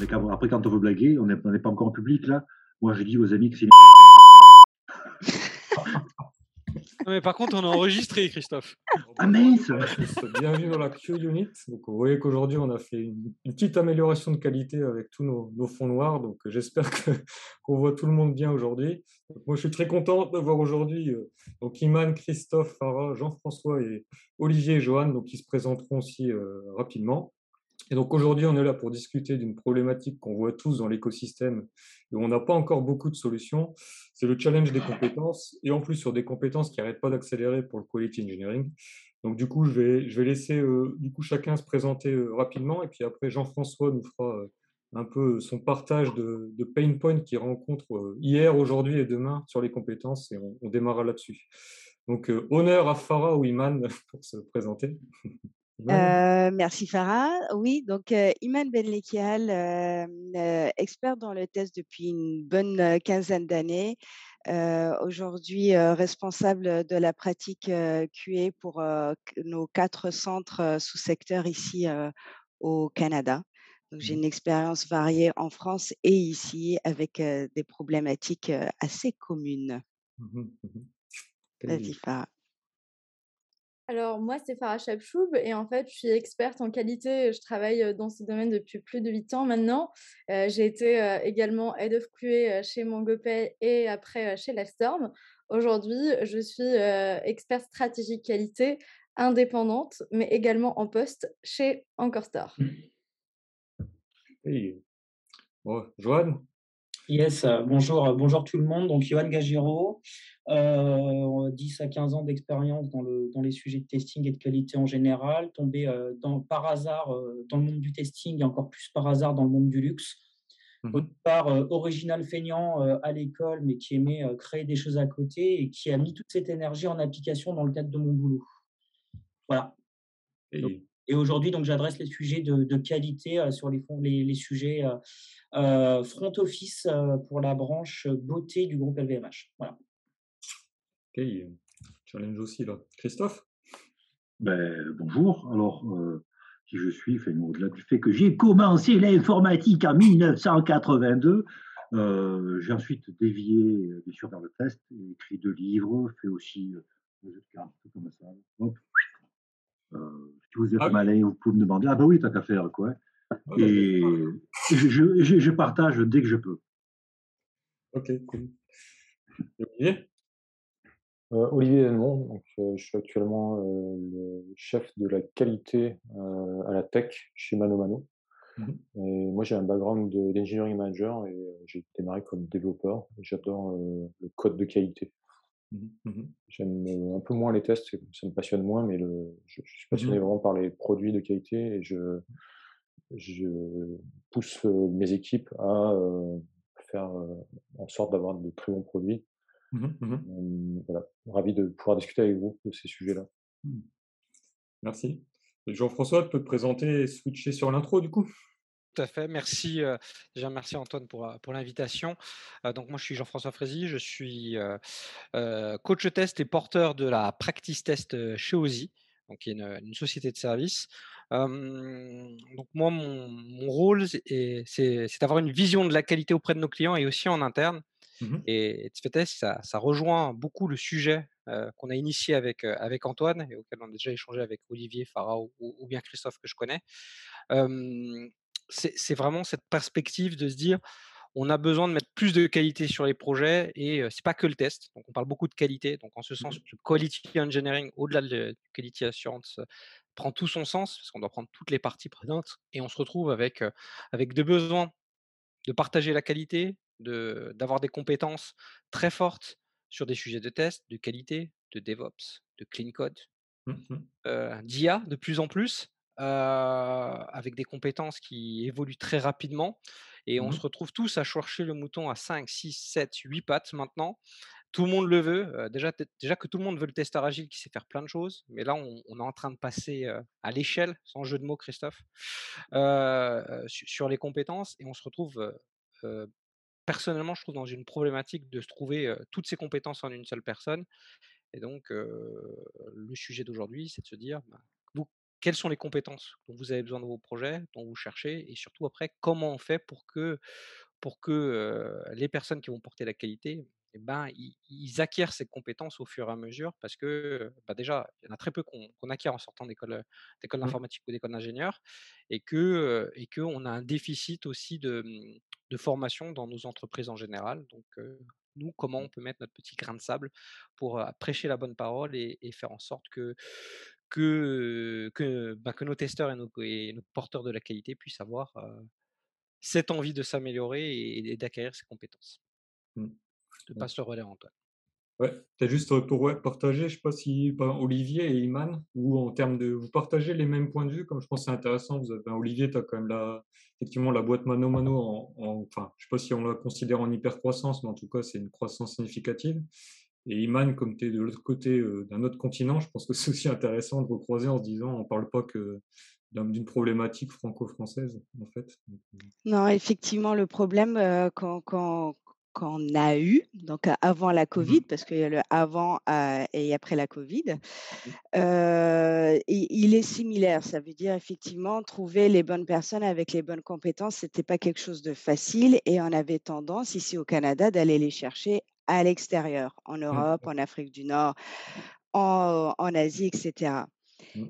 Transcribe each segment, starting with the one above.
Mais quand- après, quand on veut blaguer, on n'est pas encore en public là. Moi, je dis aux amis que c'est une Non, mais par contre, on a enregistré, Christophe. Ah mince Bienvenue dans la Q-Unit. Donc, vous voyez qu'aujourd'hui, on a fait une, une petite amélioration de qualité avec tous nos, nos fonds noirs. Donc, euh, j'espère que- qu'on voit tout le monde bien aujourd'hui. Moi, je suis très content de voir aujourd'hui euh, donc Iman, Christophe, Farah, Jean-François et Olivier et Johan, donc, qui se présenteront aussi euh, rapidement. Et donc aujourd'hui, on est là pour discuter d'une problématique qu'on voit tous dans l'écosystème et où on n'a pas encore beaucoup de solutions. C'est le challenge des compétences et en plus sur des compétences qui n'arrêtent pas d'accélérer pour le quality engineering. Donc du coup, je vais, je vais laisser euh, du coup chacun se présenter euh, rapidement et puis après Jean-François nous fera euh, un peu son partage de, pain points qu'il rencontre hier, aujourd'hui et demain sur les compétences et on, on démarrera là-dessus. Donc honneur à Farah ou Iman pour se présenter. Euh, merci Farah. Oui, donc euh, Iman Benlekial, euh, euh, expert dans le test depuis une bonne quinzaine d'années. Aujourd'hui, responsable de la pratique QA pour nos quatre centres sous-secteurs ici au Canada. Donc, j'ai Mhm. une expérience variée en France et ici avec des problématiques assez communes. Mhm, mhm. Vas-y, Farah. Alors, moi, c'est Farah Chapchoub et en fait, je suis experte en qualité. Je travaille euh, dans ce domaine depuis plus de 8 ans maintenant. Euh, j'ai été euh, également Head of QA chez MongoPay et après euh, chez Livestorm. Aujourd'hui, je suis euh, experte stratégique qualité indépendante, mais également en poste chez Encore Store. Et, bon, Johan, Yes, bonjour, bonjour tout le monde. Donc, Johan Gagiro, euh, 10 à 15 ans d'expérience dans, le, dans les sujets de testing et de qualité en général, tombé euh, dans, par hasard euh, dans le monde du testing et encore plus par hasard dans le monde du luxe. Au Mhm. départ, euh, original feignant à l'école, mais qui aimait créer des choses à côté et qui a mis toute cette énergie en application dans le cadre de mon boulot. Voilà. et, Et aujourd'hui, donc, j'adresse les sujets de, de qualité euh, sur les, fonds- les, les sujets euh, front office euh, pour la branche beauté du groupe LVMH. Voilà. Ok, challenge aussi là. Christophe? Ben, bonjour. Alors, euh, qui je suis, enfin, au-delà du fait que j'ai commencé l'informatique en 1982, euh, j'ai ensuite dévié euh, bien sûr vers le test, écrit deux livres, fait aussi euh, des jeux de cartes, tout comme ça. Hop. Euh, si vous êtes Ah malin, vous pouvez me demander. Ah bah oui, t'as qu'à faire quoi. Ah, bah, Et je, je- je- je partage dès que je peux. Ok, cool. Olivier? Euh, Olivier Edmond, donc, euh, je suis actuellement euh, le chef de la qualité euh, à la tech chez Mano Mano. Mhm. Et moi, j'ai un background de- d'engineering manager et euh, j'ai démarré comme développeur. J'adore euh, le code de qualité. Mhm, mhm. J'aime euh, un peu moins les tests, ça me passionne moins, mais le, je, je suis passionné vraiment par les produits de qualité et je, je pousse euh, mes équipes à euh, faire euh, en sorte d'avoir de très bons produits. Euh, voilà, ravi de pouvoir discuter avec vous de ces sujets-là. Merci. Et Jean-François, tu peux te présenter et switcher sur l'intro du coup? Tout à fait. Merci. euh, déjà, merci Antoine pour, pour l'invitation. Euh, donc, moi, je suis Jean-François Frézy. Je suis euh, coach test et porteur de la practice test chez OSI, donc qui est une, une société de service. Donc, moi, mon, mon rôle, c'est d'avoir une vision de la qualité auprès de nos clients et aussi en interne. Mhm. Et, fait, ça, ça rejoint beaucoup le sujet euh, qu'on a initié avec, euh, avec Antoine et auquel on a déjà échangé avec Olivier, Farah ou, ou bien Christophe que je connais. Euh, c'est vraiment cette perspective de se dire on a besoin de mettre plus de qualité sur les projets et c'est pas que le test. Donc on parle beaucoup de qualité. Donc en ce sens, le quality engineering au-delà de du quality assurance euh, prend tout son sens parce qu'on doit prendre toutes les parties prenantes et on se retrouve avec avec deux besoins de partager la qualité, de d'avoir des compétences très fortes sur des sujets de test, de qualité, de DevOps, de clean code, Mhm. euh, d'IA de plus en plus, euh, avec des compétences qui évoluent très rapidement. Et on Mhm. se retrouve tous à chercher le mouton à 5, 6, 7, 8 pattes maintenant. Tout le monde le veut. déjà, déjà que tout le monde veut le testeur agile qui sait faire plein de choses. Mais là, on, est en train de passer à l'échelle, sans jeu de mots, Christophe, su- sur les compétences. Et on se retrouve, personnellement, je trouve, dans une problématique de se trouver toutes ces compétences en une seule personne. Et donc, le sujet d'aujourd'hui, c'est de se dire, bah, quelles sont les compétences dont vous avez besoin dans vos projets, dont vous cherchez, et surtout après, comment on fait pour que, pour que les personnes qui vont porter la qualité, eh ben, ils, acquièrent ces compétences au fur et à mesure parce que bah déjà, il y en a très peu qu'on acquiert en sortant d'école mmh. d'informatique ou d'école d'ingénieur et que et que on a un déficit aussi de, mmh, de formation dans nos entreprises en général. Donc nous, comment on peut mettre notre petit grain de sable pour prêcher la bonne parole et, faire en sorte que que, que, bah, que nos testeurs et nos, et nos, porteurs de la qualité puissent avoir cette envie de s'améliorer et, d'acquérir ces compétences. Mmh. De ne pas se relais, Antoine. Ouais, peut-être juste pour partager, je ne sais pas si Olivier et Iman, ou en termes de. Vous partagez les mêmes points de vue, comme je pense que c'est intéressant. Vous avez, Olivier, tu as quand même la, effectivement la boîte Mano Mano, en, enfin, je ne sais pas si on la considère en hyper-croissance, mais en tout cas, c'est une croissance significative. Et Iman, comme tu es de l'autre côté euh, d'un autre continent, je pense que c'est aussi intéressant de recroiser en se disant on ne parle pas que d'une problématique franco-française, en fait. Euh non, effectivement, le problème, euh, quand, quand, qu'on a eu, donc avant la mmh Covid, parce qu'il y a le avant et après la Covid, mmh. il est similaire. Ça veut dire effectivement trouver les bonnes personnes avec les bonnes compétences, ce n'était pas quelque chose de facile et on avait tendance ici au Canada d'aller les chercher à l'extérieur, en mmh. Europe, en Afrique du Nord, en, Asie, etc.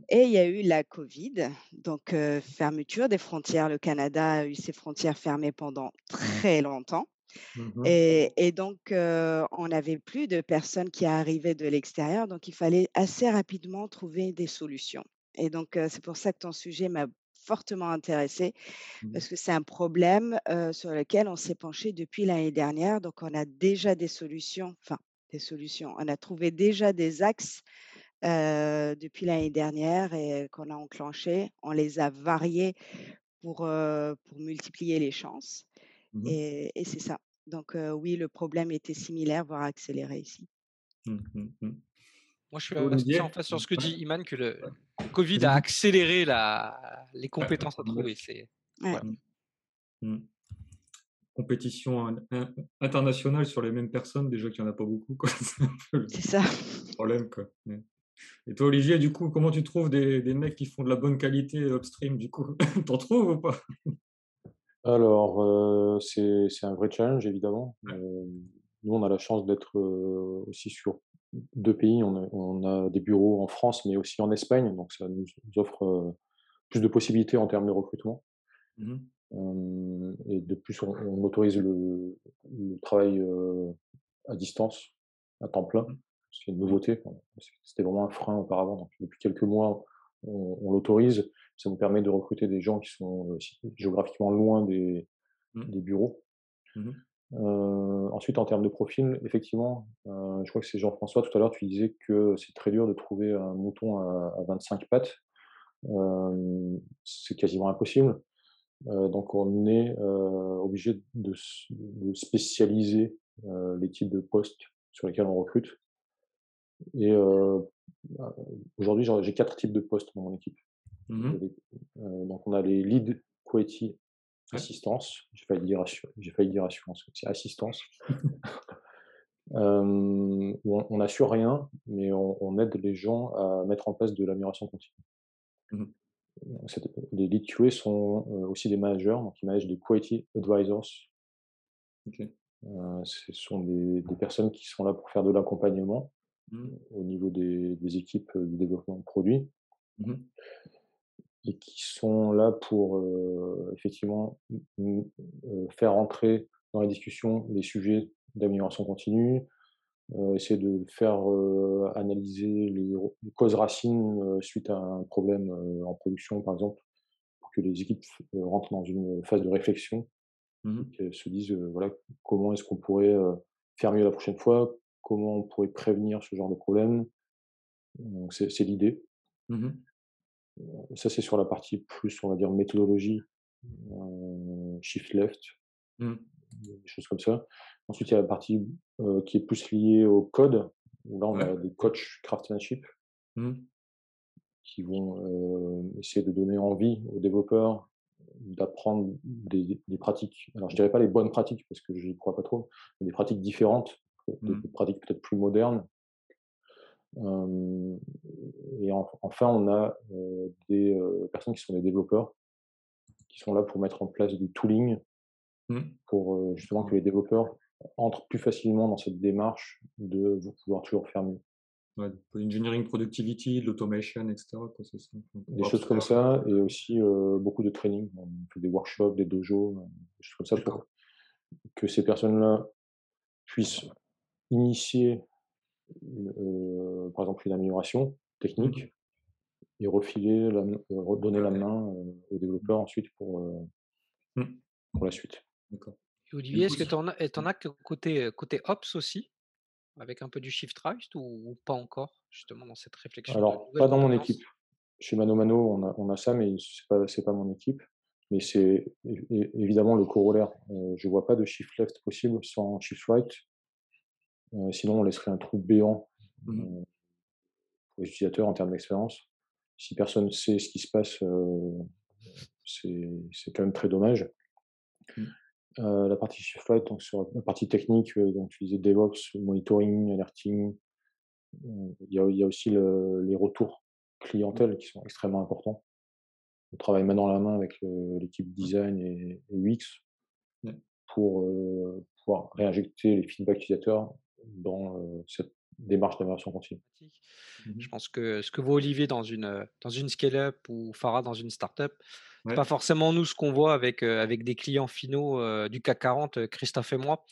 Et il y a eu la Covid, donc fermeture des frontières. Le Canada a eu ses frontières fermées pendant très longtemps. Mmh et, donc, on n'avait plus de personnes qui arrivaient de l'extérieur, donc il fallait assez rapidement trouver des solutions. Et donc, c'est pour ça que ton sujet m'a fortement intéressée, mmh parce que c'est un problème sur lequel on s'est penché depuis l'année dernière. Donc, on a déjà des solutions, enfin, des solutions. On a trouvé déjà des axes depuis l'année dernière et qu'on a enclenchés. On les a variés pour, pour multiplier les chances. Mmh et, c'est ça. Donc oui, le problème était similaire, voire accéléré ici. Mmh, mmh, Moi, je suis assez en face sur ce que dit Iman, que le Covid a accéléré la, les compétences à trouver. C'est, Compétition internationale sur les mêmes personnes, déjà qu'il n'y en a pas beaucoup. C'est ça. problème. Quoi. Et toi, Olivier, du coup, comment tu trouves des, des mecs qui font de la bonne qualité upstream du coup? T'en trouves ou pas? Alors, euh, c'est un vrai challenge, évidemment. Euh, nous, on a la chance d'être euh, aussi sur deux pays. On a, des bureaux en France, mais aussi en Espagne. Donc, ça nous, offre plus de possibilités en termes de recrutement. Mmh et de plus, on, autorise le, travail à distance, à temps plein. Mmh. C'est une nouveauté. C'était vraiment un frein auparavant. Donc, depuis quelques mois, on l'autorise. Ça nous permet de recruter des gens qui sont euh, géographiquement loin des, mmh. des bureaux. Mmh euh, ensuite, en termes de profil, effectivement, euh, je crois que c'est Jean-François tout à l'heure, tu disais que c'est très dur de trouver un mouton à, 25 pattes. c'est quasiment impossible. donc, on est obligé de, de, spécialiser les types de postes sur lesquels on recrute. Et aujourd'hui, j'ai quatre types de postes dans mon équipe. Mmh euh, donc, on a les lead quality assistance. J'ai failli dire, j'ai failli dire assurance, c'est assistance. euh, on n'assure rien, mais on, aide les gens à mettre en place de l'amélioration continue. Mmh les lead QA sont euh, aussi des managers, donc ils managent des quality advisors. Euh, ce sont des, personnes qui sont là pour faire de l'accompagnement mmh. au niveau des, équipes de développement de produits et qui sont là pour effectivement faire entrer dans la discussion les sujets d'amélioration continue, essayer de faire analyser les, causes racines suite à un problème en production, par exemple, pour que les équipes rentrent dans une phase de réflexion, mmh et se disent voilà comment est-ce qu'on pourrait faire mieux la prochaine fois, comment on pourrait prévenir ce genre de problème. C'est l'idée. Mmh ça, c'est sur la partie plus, on va dire, méthodologie, euh, shift left, mmh. des choses comme ça. Ensuite, il y a la partie euh, qui est plus liée au code, où là, on a des coachs craftsmanship mmh. qui vont euh, essayer de donner envie aux développeurs d'apprendre des, pratiques. Alors, je dirais pas les bonnes pratiques, parce que je n'y crois pas trop, mais des pratiques différentes, des, mmh. pratiques peut-être plus modernes, et enfin, on a des personnes qui sont des développeurs, qui sont là pour mettre en place du tooling, mmh. pour justement que les développeurs entrent plus facilement dans cette démarche de pouvoir toujours faire mieux. Ouais, engineering productivity, l'automation, etc. Des choses comme ça, et aussi beaucoup de training. On fait des workshops, des dojos, des choses comme ça pour que ces personnes-là puissent initier euh, par exemple une amélioration technique mmh et refiler, la, euh, redonner la main euh, aux développeurs ensuite pour, mmh. pour la suite. Olivier, est-ce que tu en, as côté, côté Ops aussi, avec un peu du Shift Right ou, pas encore, justement, dans cette réflexion Alors, pas dans mon équipe. Chez Mano Mano, on a, on a ça, mais ce n'est pas, pas mon équipe. Mais c'est évidemment le corollaire. je ne vois pas de Shift Left possible sans Shift Right. Euh, sinon, on laisserait un trou béant mmh euh, pour les utilisateurs en termes d'expérience. Si personne ne sait ce qui se passe, euh, c'est quand même très dommage. Mmh. la partie donc sur la partie technique, donc tu disais DevOps, monitoring, alerting, il y, a, il y a aussi les retours clientèle qui sont extrêmement importants. On travaille main dans la main avec l'équipe design et, UX pour pouvoir réinjecter les feedbacks utilisateurs dans cette démarche d'amélioration continue. Mmh Je pense que ce que vaut Olivier dans une, dans une scale-up ou Farah dans une startup, ouais. pas forcément nous ce qu'on voit avec, avec des clients finaux du CAC 40, Christophe et moi,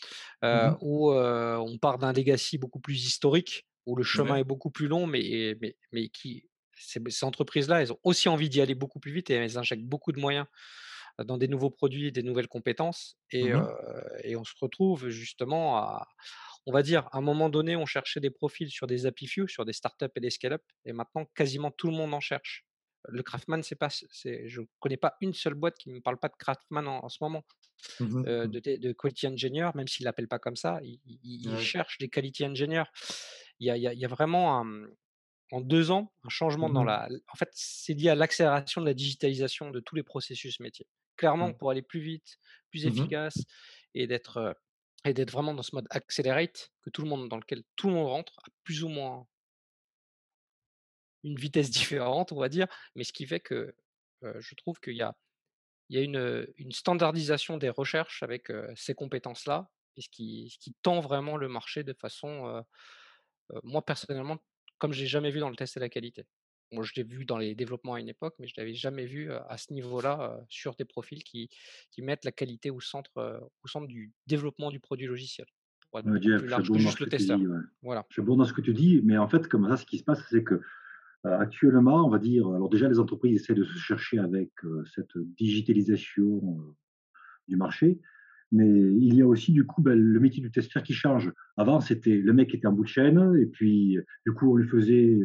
mmh où on part d'un legacy beaucoup plus historique, où le chemin est beaucoup plus long, mais, mais, mais qui, ces, ces entreprises-là, elles ont aussi envie d'y aller beaucoup plus vite et elles injectent beaucoup de moyens dans des nouveaux produits, des nouvelles compétences. Et, mmh et on se retrouve justement à, on va dire, à un moment donné, on cherchait des profils sur des Few, sur des startups et des scale-up, et maintenant, quasiment tout le monde en cherche. Le Craftman, c'est pas, c'est, je ne connais pas une seule boîte qui ne me parle pas de Craftman en, ce moment. Mmh euh, mmh. de, quality engineer, même s'il l'appelle pas comme ça, il, cherche des quality engineers. Il y a, vraiment en deux ans un changement dans mmh la. En fait, c'est lié à l'accélération de la digitalisation de tous les processus métiers. Clairement, pour aller plus vite, plus efficace et d'être et d'être vraiment dans ce mode accelerate, que tout le monde, dans lequel tout le monde rentre à plus ou moins une vitesse différente, on va dire, mais ce qui fait que je trouve qu'il y a, il y a une, standardisation des recherches avec ces compétences-là, et ce qui, tend vraiment le marché de façon, moi personnellement, comme je l'ai jamais vu dans le test et la qualité. Moi, je l'ai vu dans les développements à une époque, mais je ne l'avais jamais vu à ce niveau-là sur des profils qui, qui, mettent la qualité au centre, au centre du développement du produit logiciel. Pour être plus large que juste le testeur. Voilà. Je suis bon dans ce que tu dis, mais en fait, comme ça, ce qui se passe, c'est que actuellement, on va dire, alors déjà, les entreprises essaient de se chercher avec cette digitalisation du marché, mais il y a aussi du coup ben, le métier du testeur qui change. Avant, c'était le mec qui était en bout de chaîne, et puis du coup, on lui faisait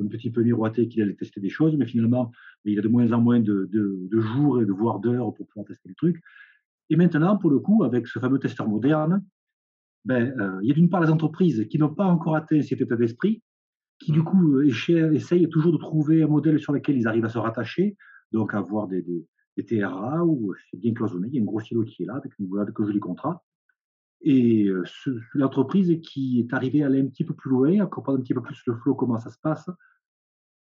un petit peu miroiter qu'il allait tester des choses, mais finalement, il a de moins en moins de, jours et de voire d'heures pour pouvoir tester les trucs. Et maintenant, pour le coup, avec ce fameux testeur moderne, ben, euh, il y a d'une part les entreprises qui n'ont pas encore atteint cet état d'esprit, qui du coup essayent toujours de trouver un modèle sur lequel ils arrivent à se rattacher, donc avoir des, des, TRA où c'est bien cloisonné, il y a un gros silo qui est là avec une boîte que joli contrat. Et l'entreprise qui est arrivée à aller un petit peu plus loin, à comprendre un petit peu plus le flow, comment ça se passe.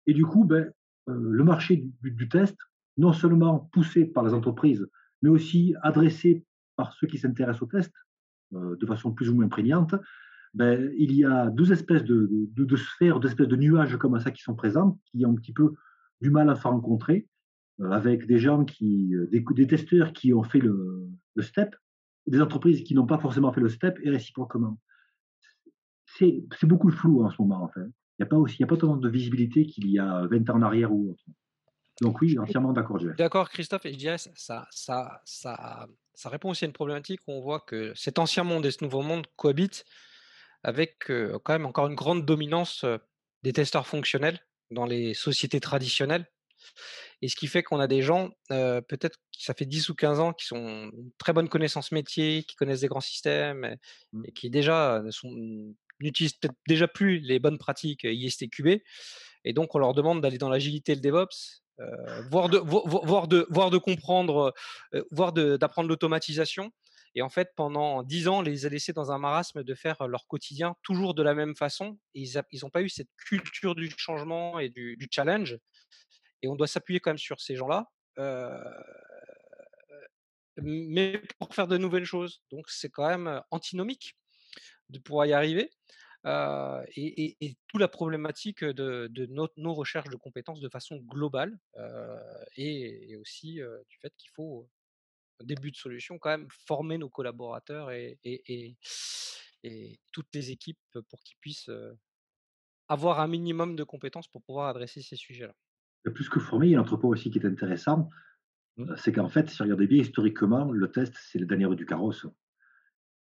Et du coup, ben, le marché du, test, non seulement poussé par les entreprises, mais aussi adressé par ceux qui s'intéressent au test de façon plus ou moins prégnante, ben, il y a deux espèces de, de, sphères, deux espèces de nuages comme ça qui sont présents, qui ont un petit peu du mal à se rencontrer, avec des gens qui, des, testeurs qui ont fait le step, des entreprises qui n'ont pas forcément fait le step et réciproquement. C'est beaucoup de flou en ce moment, en fait. Il n'y a pas aussi, il y a pas autant de visibilité qu'il y a 20 ans en arrière ou autre. Donc oui, entièrement d'accord, D'accord, Christophe, et je dirais ça, ça, ça, ça, ça répond aussi à une problématique où on voit que cet ancien monde et ce nouveau monde cohabitent avec euh, quand même encore une grande dominance euh, des testeurs fonctionnels dans les sociétés traditionnelles et ce qui fait qu'on a des gens, peut-être que ça fait 10 ou 15 ans, qui sont une très bonne connaissance métier, qui connaissent des grands systèmes et, mmh. qui déjà n'utilisent peut-être déjà plus les bonnes pratiques ISTQB. Et donc, on leur demande d'aller dans l'agilité et le DevOps, voire, de, voir de, voir de comprendre, voire d'apprendre l'automatisation. Et en fait, pendant dix ans, on les a laissés dans un marasme de faire leur quotidien toujours de la même façon. ils n'ont pas eu cette culture du changement et du, challenge. Et on doit s'appuyer quand même sur ces gens-là. mais pour faire de nouvelles choses. Donc c'est quand même antinomique de pouvoir y arriver. et, toute la problématique de, nos recherches de compétences de façon globale et, aussi du fait qu'il faut début de solution, quand même former nos collaborateurs et, toutes les équipes pour qu'ils puissent avoir un minimum de compétences pour pouvoir adresser ces sujets-là. Plus que former, il y a un entrepôt aussi qui est intéressant, mmh. c'est qu'en fait, si vous regardez bien historiquement, le test, c'est le dernier du carrosse.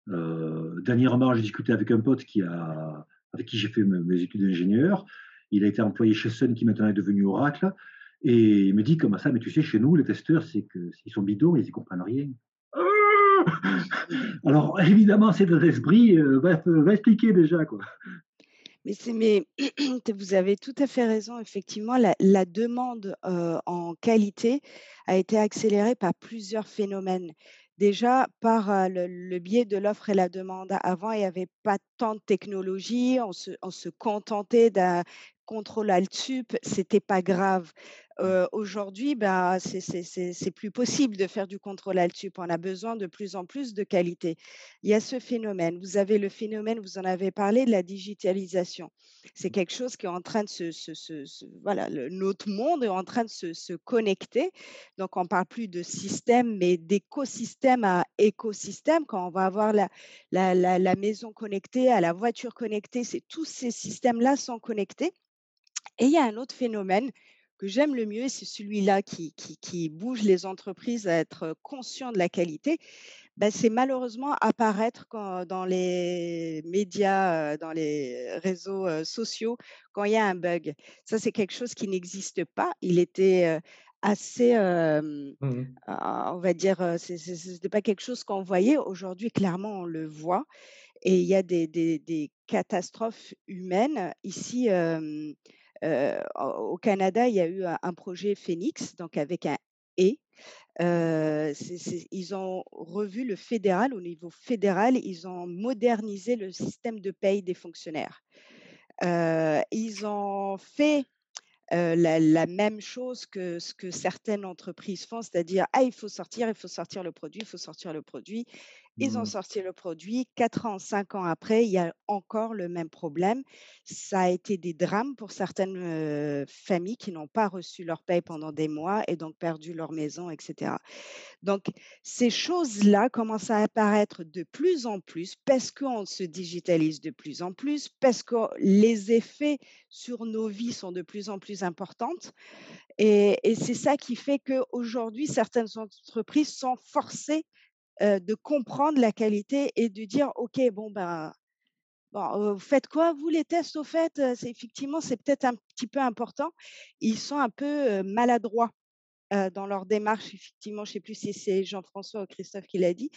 Euh, dernièrement, j'ai discuté avec un pote qui a, avec qui j'ai fait mes, études d'ingénieur. Il a été employé chez Sun, qui maintenant est devenu Oracle. Et il me dit comme ça, mais tu sais, chez nous, les testeurs, c'est qu'ils sont bidons, ils ne comprennent rien. Alors, évidemment, cet esprit euh, va, va, expliquer déjà. Quoi. Mais, mais vous avez tout à fait raison. Effectivement, la, demande en qualité a été accélérée par plusieurs phénomènes. Déjà, par le, biais de l'offre et la demande. Avant, il n'y avait pas tant de technologie, on se, on se contentait d'un contrôle alt-sup, c'était pas grave. Aujourd'hui, bah, c'est plus possible de faire du contrôle alt-sup. On a besoin de plus en plus de qualité. Il y a ce phénomène. Vous avez le phénomène, vous en avez parlé, de la digitalisation. C'est mmh. quelque chose qui est en train de se, voilà, notre monde est en train de se, connecter. Donc, on parle plus de système, mais d'écosystème à écosystème. Quand on va avoir la, la, la maison connectée, à la voiture connectée, c'est tous ces systèmes-là sont connectés. Et il y a un autre phénomène que j'aime le mieux, c'est celui-là qui, qui, bouge les entreprises à être conscients de la qualité. Ben, c'est malheureusement apparaître quand, dans les médias, dans les réseaux sociaux, quand il y a un bug. Ça, c'est quelque chose qui n'existe pas. Il était assez, mmh on va dire, ce n'était pas quelque chose qu'on voyait. Aujourd'hui, clairement, on le voit. Et il y a des, des, des catastrophes humaines. Ici, au Canada, il y a eu un, projet Phoenix, donc avec un et. ils ont revu le fédéral, au niveau fédéral, ils ont modernisé le système de paye des fonctionnaires. ils ont fait la, même chose que ce que certaines entreprises font, c'est-à-dire ah il faut sortir, il faut sortir le produit, il faut sortir le produit. Ils ont mmh. sorti le produit. Quatre ans, cinq ans après, il y a encore le même problème. Ça a été des drames pour certaines familles qui n'ont pas reçu leur paye pendant des mois et donc perdu leur maison, etc. Donc, ces choses-là commencent à apparaître de plus en plus parce qu'on se digitalise de plus en plus, parce que les effets sur nos vies sont de plus en plus importantes. Et, et c'est ça qui fait qu'aujourd'hui, certaines entreprises sont forcées de comprendre la qualité et de dire ok bon ben vous faites quoi vous les tests au fait c'est effectivement c'est peut-être un petit peu important. Ils sont un peu maladroits dans leur démarche effectivement. Je sais plus si c'est Jean-François ou Christophe qui l'a dit.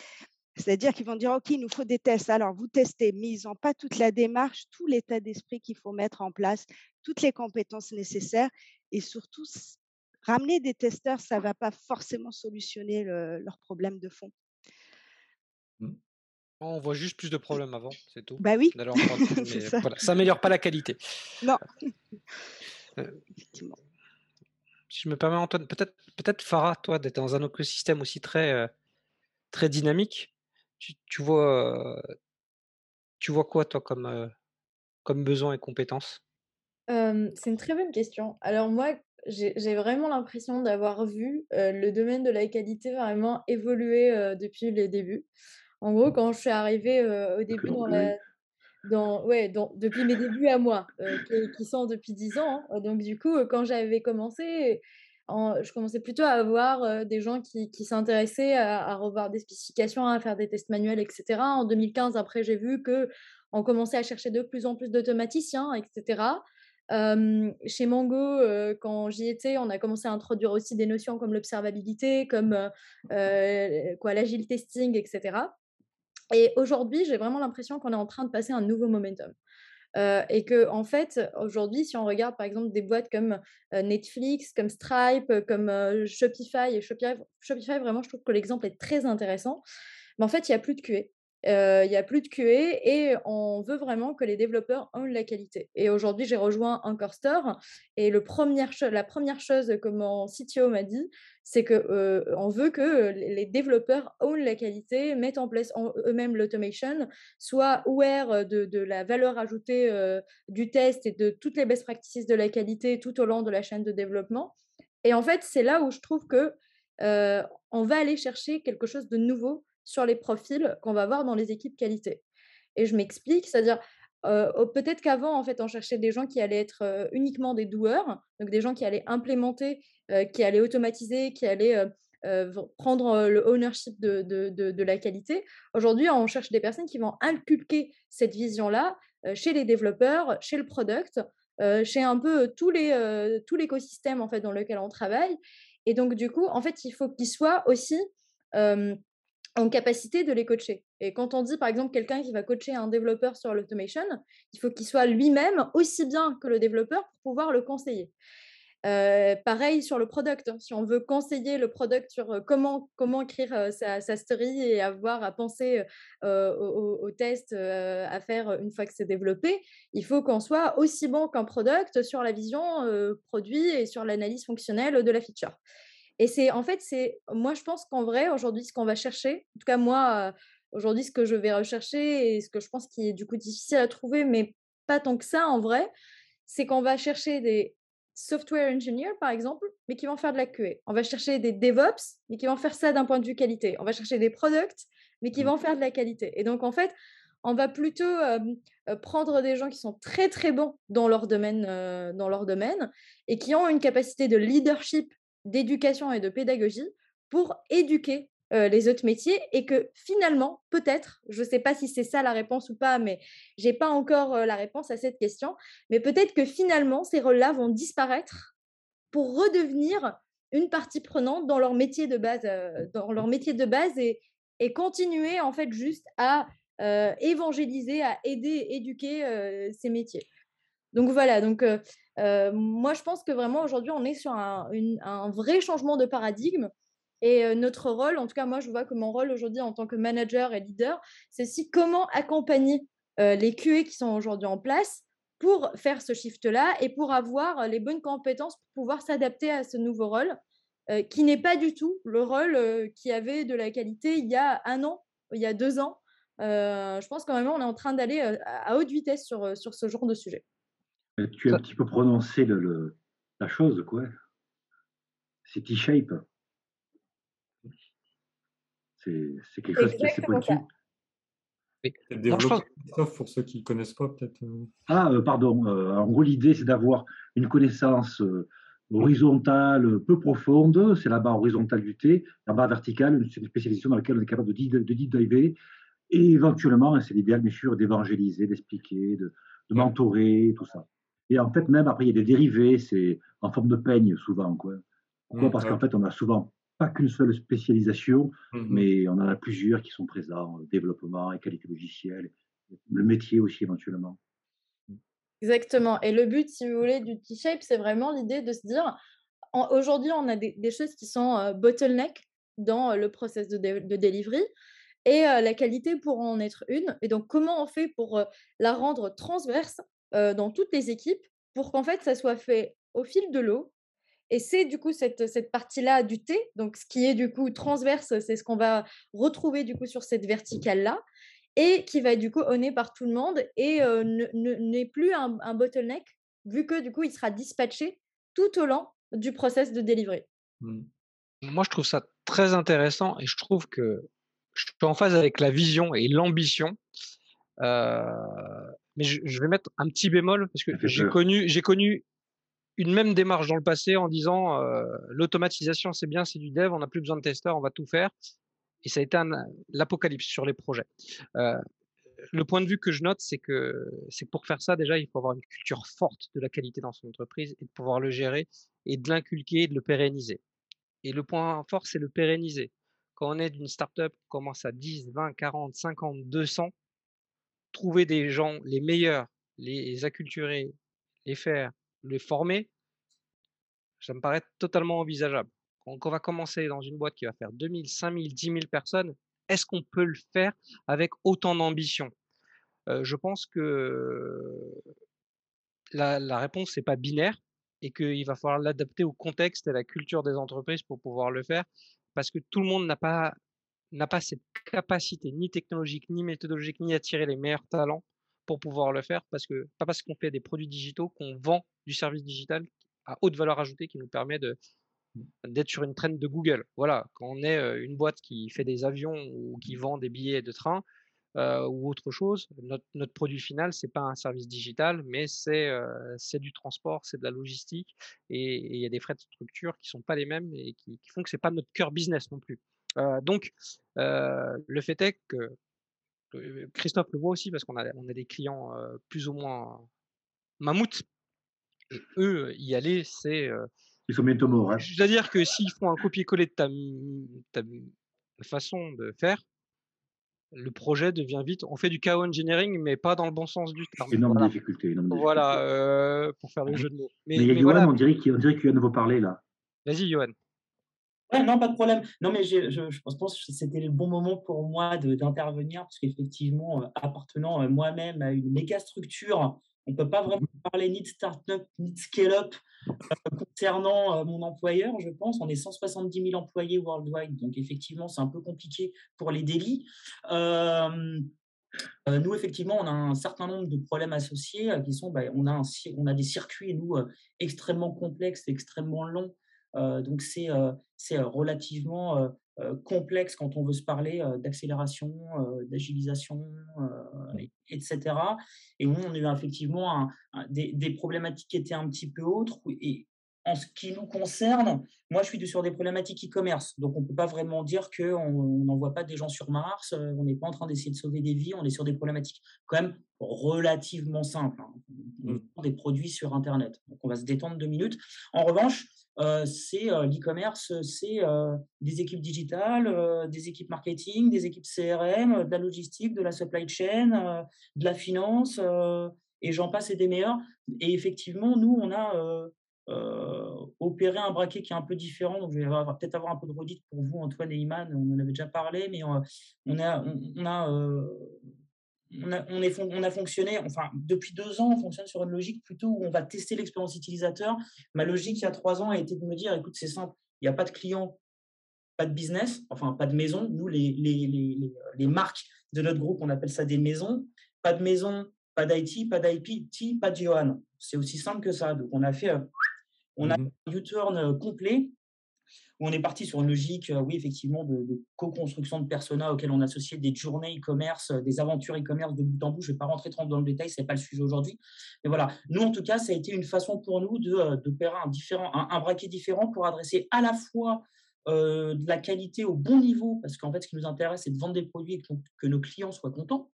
C'est-à-dire qu'ils vont dire ok il nous faut des tests. Alors vous testez. Mais ils n'ont pas toute la démarche tout l'état d'esprit qu'il faut mettre en place toutes les compétences nécessaires. Et surtout ramener des testeurs ça va pas forcément solutionner leurs problèmes de fond Mmh. On voit juste plus de problèmes avant, c'est tout. Bah oui. ça. n'améliore pas la qualité. Non. Euh, si je me permets, Antoine, peut-être, peut-être Farah, toi, d'être dans un écosystème aussi très, euh, très dynamique. Tu, vois, tu vois quoi, toi, comme, euh, comme besoin et compétences? C'est une très bonne question. Alors moi, j'ai vraiment l'impression d'avoir vu le domaine de la qualité vraiment évoluer depuis les débuts. En gros, quand je suis arrivée au début dans la, dans, ouais, dans, depuis mes débuts à moi, qui, sont depuis 10 ans. Hein, donc, du coup, quand j'avais commencé, je commençais plutôt à avoir des gens qui, qui s'intéressaient à, revoir des spécifications, à faire des tests manuels, etc. En 2015, après, j'ai vu que on commençait à chercher de plus en plus d'automaticiens, etc chez Mango, quand j'y étais, on a commencé à introduire aussi des notions comme l'observabilité, comme quoi l'agile testing, etc. Et aujourd'hui, j'ai vraiment l'impression qu'on est en train de passer un nouveau momentum. et que en fait, aujourd'hui, si on regarde par exemple des boîtes comme Netflix, comme Stripe, comme Shopify et Shopify, Shopify, vraiment, je trouve que l'exemple est très intéressant. mais en fait, il n'y a plus de QA. Il n'y a plus de QA et on veut vraiment que les développeurs ont la qualité. Et aujourd'hui, j'ai rejoint Anchor Store et la première chose que mon CTO m'a dit, c'est qu'on veut que les développeurs ont la qualité, mettent en place eux-mêmes l'automation, soient aware de, de, la valeur ajoutée du test et de toutes les best practices de la qualité tout au long de la chaîne de développement. Et en fait, c'est là où je trouve que on va aller chercher quelque chose de nouveau sur les profils qu'on va voir dans les équipes qualité. Et je m'explique, c'est-à-dire peut-être qu'avant, en fait, on cherchait des gens qui allaient être uniquement des doueurs, donc des gens qui allaient implémenter, qui allaient automatiser, qui allaient prendre le ownership de, de, de, la qualité. Aujourd'hui, on cherche des personnes qui vont inculquer cette vision-là chez les développeurs, chez le product, chez un peu tous les, tout l'écosystème en fait dans lequel on travaille. Et donc, du coup, en fait, il faut qu'ils soient aussi en capacité de les coacher. Et quand on dit par exemple quelqu'un qui va coacher un développeur sur l'automation, il faut qu'il soit lui-même aussi bien que le développeur pour pouvoir le conseiller. Euh, pareil sur le product. Hein. Si on veut conseiller le product sur euh, comment, comment écrire euh, sa, story et avoir à penser au, au, test à faire une fois que c'est développé, il faut qu'on soit aussi bon qu'un product sur la vision produit et sur l'analyse fonctionnelle de la feature. Et c'est en fait, c'est moi je pense qu'en vrai, aujourd'hui, ce qu'on va chercher, en tout cas moi, aujourd'hui, ce que je vais rechercher et ce que je pense qui est du coup difficile à trouver, mais pas tant que ça en vrai, c'est qu'on va chercher des software engineers, par exemple, mais qui vont faire de la QA. On va chercher des DevOps, mais qui vont faire ça d'un point de vue qualité. On va chercher des products, mais qui vont faire de la qualité. Et donc, en fait, on va plutôt prendre des gens qui sont très, très bons dans leur domaine, dans leur domaine et qui ont une capacité de leadership d'éducation et de pédagogie pour éduquer les autres métiers et que finalement, peut-être, je ne sais pas si c'est ça la réponse ou pas, mais j'ai pas encore la réponse à cette question, mais peut-être que finalement, ces rôles-là vont disparaître pour redevenir une partie prenante dans leur métier de base, dans leur métier de base et, et, continuer en fait juste à évangéliser, à aider, éduquer ces métiers. Donc voilà, donc moi je pense que vraiment aujourd'hui on est sur un, vrai changement de paradigme. Et notre rôle, en tout cas moi je vois que mon rôle aujourd'hui en tant que manager et leader, c'est si comment accompagner les QA qui sont aujourd'hui en place pour faire ce shift-là et pour avoir les bonnes compétences pour pouvoir s'adapter à ce nouveau rôle, qui n'est pas du tout le rôle qui avait de la qualité il y a un an, il y a deux ans. je pense quand même on est en train d'aller à haute vitesse sur, sur ce genre de sujet. Tu as un petit peu prononcé le, la chose, quoi. C'est T-shape. C'est quelque chose qui est assez pointu. pour ceux qui ne connaissent pas, peut-être. Euh. Ah, euh, pardon. Euh, en gros, l'idée, c'est d'avoir une connaissance horizontale peu profonde, c'est la barre horizontale du T, la barre verticale, c'est une spécialisation dans laquelle on est capable de, de, de diver, et éventuellement, c'est l'idéal, bien sûr, d'évangéliser, d'expliquer, de, de mentorer, tout ça. Et en fait, même après, il y a des dérivés, c'est en forme de peigne souvent. Quoi. Pourquoi? Mmh, Parce qu'en fait, on a souvent pas qu'une seule spécialisation, mmh mais on en a plusieurs qui sont présents, développement et qualité logicielle, le métier aussi éventuellement. Exactement. Et le but, si vous voulez, du T-Shape, c'est vraiment l'idée de se dire, aujourd'hui, on a des, choses qui sont bottleneck dans le process de, de delivery et la qualité pour en être une. Et donc, comment on fait pour la rendre transverse dans toutes les équipes pour qu'en fait, ça soit fait au fil de l'eau. Et c'est du coup cette, cette partie-là du T, donc ce qui est du coup transverse, c'est ce qu'on va retrouver du coup sur cette verticale-là, et qui va être du coup honné par tout le monde et n'est plus un, bottleneck, vu que du coup, il sera dispatché tout au long du process de délivrer. Mmh. Moi, je trouve ça très intéressant et je trouve que je suis en phase avec la vision et l'ambition. Mais je, vais mettre un petit bémol parce que j'ai connu, j'ai connu une même démarche dans le passé en disant euh, l'automatisation c'est bien, c'est du dev, on n'a plus besoin de testeurs, on va tout faire. Et ça a été l'apocalypse sur les projets. Euh, le point de vue que je note, c'est que c'est pour faire ça déjà, il faut avoir une culture forte de la qualité dans son entreprise et de pouvoir le gérer et de l'inculquer et de le pérenniser. Et le point fort, c'est le pérenniser. Quand on est d'une startup, on commence à 10, 20, 40, 50, 200, trouver des gens les meilleurs, les acculturer, les faire, les former, ça me paraît totalement envisageable. Quand on va commencer dans une boîte qui va faire 2000, 5000, 10 000 personnes, est-ce qu'on peut le faire avec autant d'ambition? Je pense que la, la réponse n'est pas binaire et qu'il va falloir l'adapter au contexte et à la culture des entreprises pour pouvoir le faire, parce que tout le monde n'a pas n'a pas cette capacité ni technologique, ni méthodologique, ni à tirer les meilleurs talents pour pouvoir le faire, parce que pas parce qu'on fait des produits digitaux qu'on vend du service digital à haute valeur ajoutée qui nous permet de d'être sur une traîne de Google. Voilà, quand on est une boîte qui fait des avions ou qui vend des billets de train, ou autre chose. Notre, produit final, c'est pas un service digital, mais c'est euh, du transport, c'est de la logistique, et il y a des frais de structure qui sont pas les mêmes et qui, qui font que c'est pas notre cœur business non plus. Donc, le fait est que Christophe le voit aussi parce qu'on a, on a des clients plus ou moins mammouths. Et eux, y aller, c'est. Ils sont bientôt morts. Hein. C'est-à-dire que s'ils font un copier-coller de ta, ta, façon de faire, le projet devient vite. On fait du chaos engineering, mais pas dans le bon sens du terme. Énorme voilà. difficulté. voilà, euh, pour faire le jeu de mots. Mais, mais, mais Johan, voilà. on dirait qu'il qu veut parler là. Vas-y, Johan. Ouais, non, pas de problème. Non, mais je, je, je pense que c'était le bon moment pour moi d'intervenir, parce qu'effectivement, euh, appartenant euh, moi-même à une méga structure on ne peut pas vraiment parler ni de start-up ni de scale-up euh, concernant euh, mon employeur, je pense. On est 170 000 employés worldwide, donc effectivement, c'est un peu compliqué pour les délits. Euh, nous, effectivement, on a un certain nombre de problèmes associés qui sont, bah, on, a un, on a des circuits, nous, extrêmement complexes, extrêmement longs. Donc, c'est relativement euh, complexe quand on veut se parler euh, d'accélération, euh, d'agilisation, etc. Et on a eu effectivement des, des, problématiques qui étaient un petit peu autres. Et en ce qui nous concerne, moi, je suis sur des problématiques e-commerce. Donc, on ne peut pas vraiment dire qu'on n'envoie pas des gens sur Mars. On n'est pas en train d'essayer de sauver des vies. On est sur des problématiques quand même relativement simples. Hein. On mmh. des produits sur Internet. On va se détendre deux minutes. En revanche, euh, c'est euh, l'e-commerce, c'est euh, des équipes digitales, des équipes marketing, des équipes CRM, de la logistique, de la supply chain, de la finance, et j'en passe et des meilleurs. Et effectivement, nous, on a opéré un braquet qui est un peu différent. Donc, je vais peut-être avoir un peu de redite pour vous, Antoine et Iman. On en avait déjà parlé, mais on a on a, on, est, on a, fonctionné, enfin, depuis deux ans, on fonctionne sur une logique plutôt où on va tester l'expérience utilisateur. Ma logique, il y a trois ans, a été de me dire, écoute, c'est simple, il n'y a pas de client, pas de business, enfin, pas de maison. Nous, les, les, les, les, marques de notre groupe, on appelle ça des maisons. Pas de maison, pas d'IT, pas d'IP, pas de Johan. C'est aussi simple que ça. Donc, on a fait, euh, on a mmh un U-turn complet où on est parti sur une logique, euh, oui, effectivement, de, co-construction de persona auxquels on associait des journées e-commerce, euh, des aventures e-commerce de bout en bout. Je ne vais pas rentrer trop dans le détail, ce n'est pas le sujet aujourd'hui. Mais voilà, nous, en tout cas, ça a été une façon pour nous de, de un, différent, un, braquet différent pour adresser à la fois euh, de la qualité au bon niveau, parce qu'en fait, ce qui nous intéresse, c'est de vendre des produits et que, nos clients soient contents.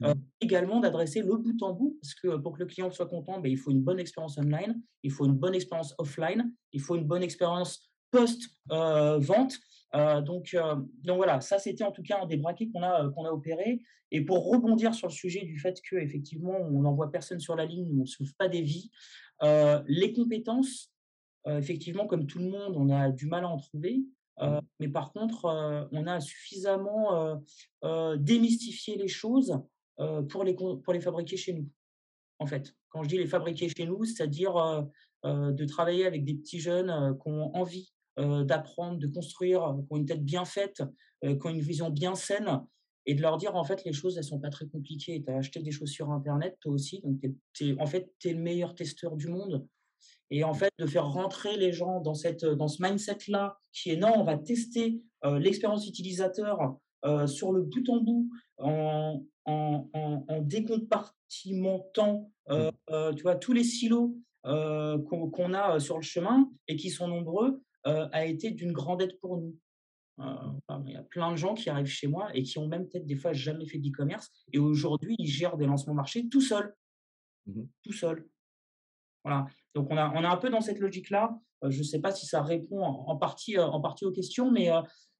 Mmh. également d'adresser le bout en bout, parce que pour que le client soit content, ben, il faut une bonne expérience online, il faut une bonne expérience offline, il faut une bonne expérience post-vente. Euh, donc, euh, donc voilà, ça c'était en tout cas un des braquets qu'on a, qu'on a opéré. Et pour rebondir sur le sujet du fait qu'effectivement on n'envoie personne sur la ligne, on ne sauve pas des vies, euh, les compétences, effectivement, comme tout le monde, on a du mal à en trouver. Mmh. mais par contre, on a suffisamment démystifié les choses pour, les, pour les fabriquer chez nous. En fait, quand je dis les fabriquer chez nous, c'est-à-dire de travailler avec des petits jeunes qui ont envie euh, d'apprendre, de construire, euh, qui ont une tête bien faite, euh, qui ont une vision bien saine, et de leur dire en fait les choses elles sont pas très compliquées. Tu as acheté des choses sur internet toi aussi, donc en fait tu es le meilleur testeur du monde. Et en fait de faire rentrer les gens dans cette dans ce mindset là qui est non, on va tester l'expérience utilisateur sur le bout en bout en, en, en, décompartimentant mmh. tu vois tous les silos qu'on a sur le chemin et qui sont nombreux euh, a été d'une grande aide pour nous. Euh, il y a plein de gens qui arrivent chez moi et qui ont même peut-être des fois jamais fait d'e-commerce et aujourd'hui ils gèrent des lancements marché tout seuls. Mmh tout seul. Voilà. Donc on a, on a un peu dans cette logique-là. Euh, je ne sais pas si ça répond en, partie, en partie aux questions, mais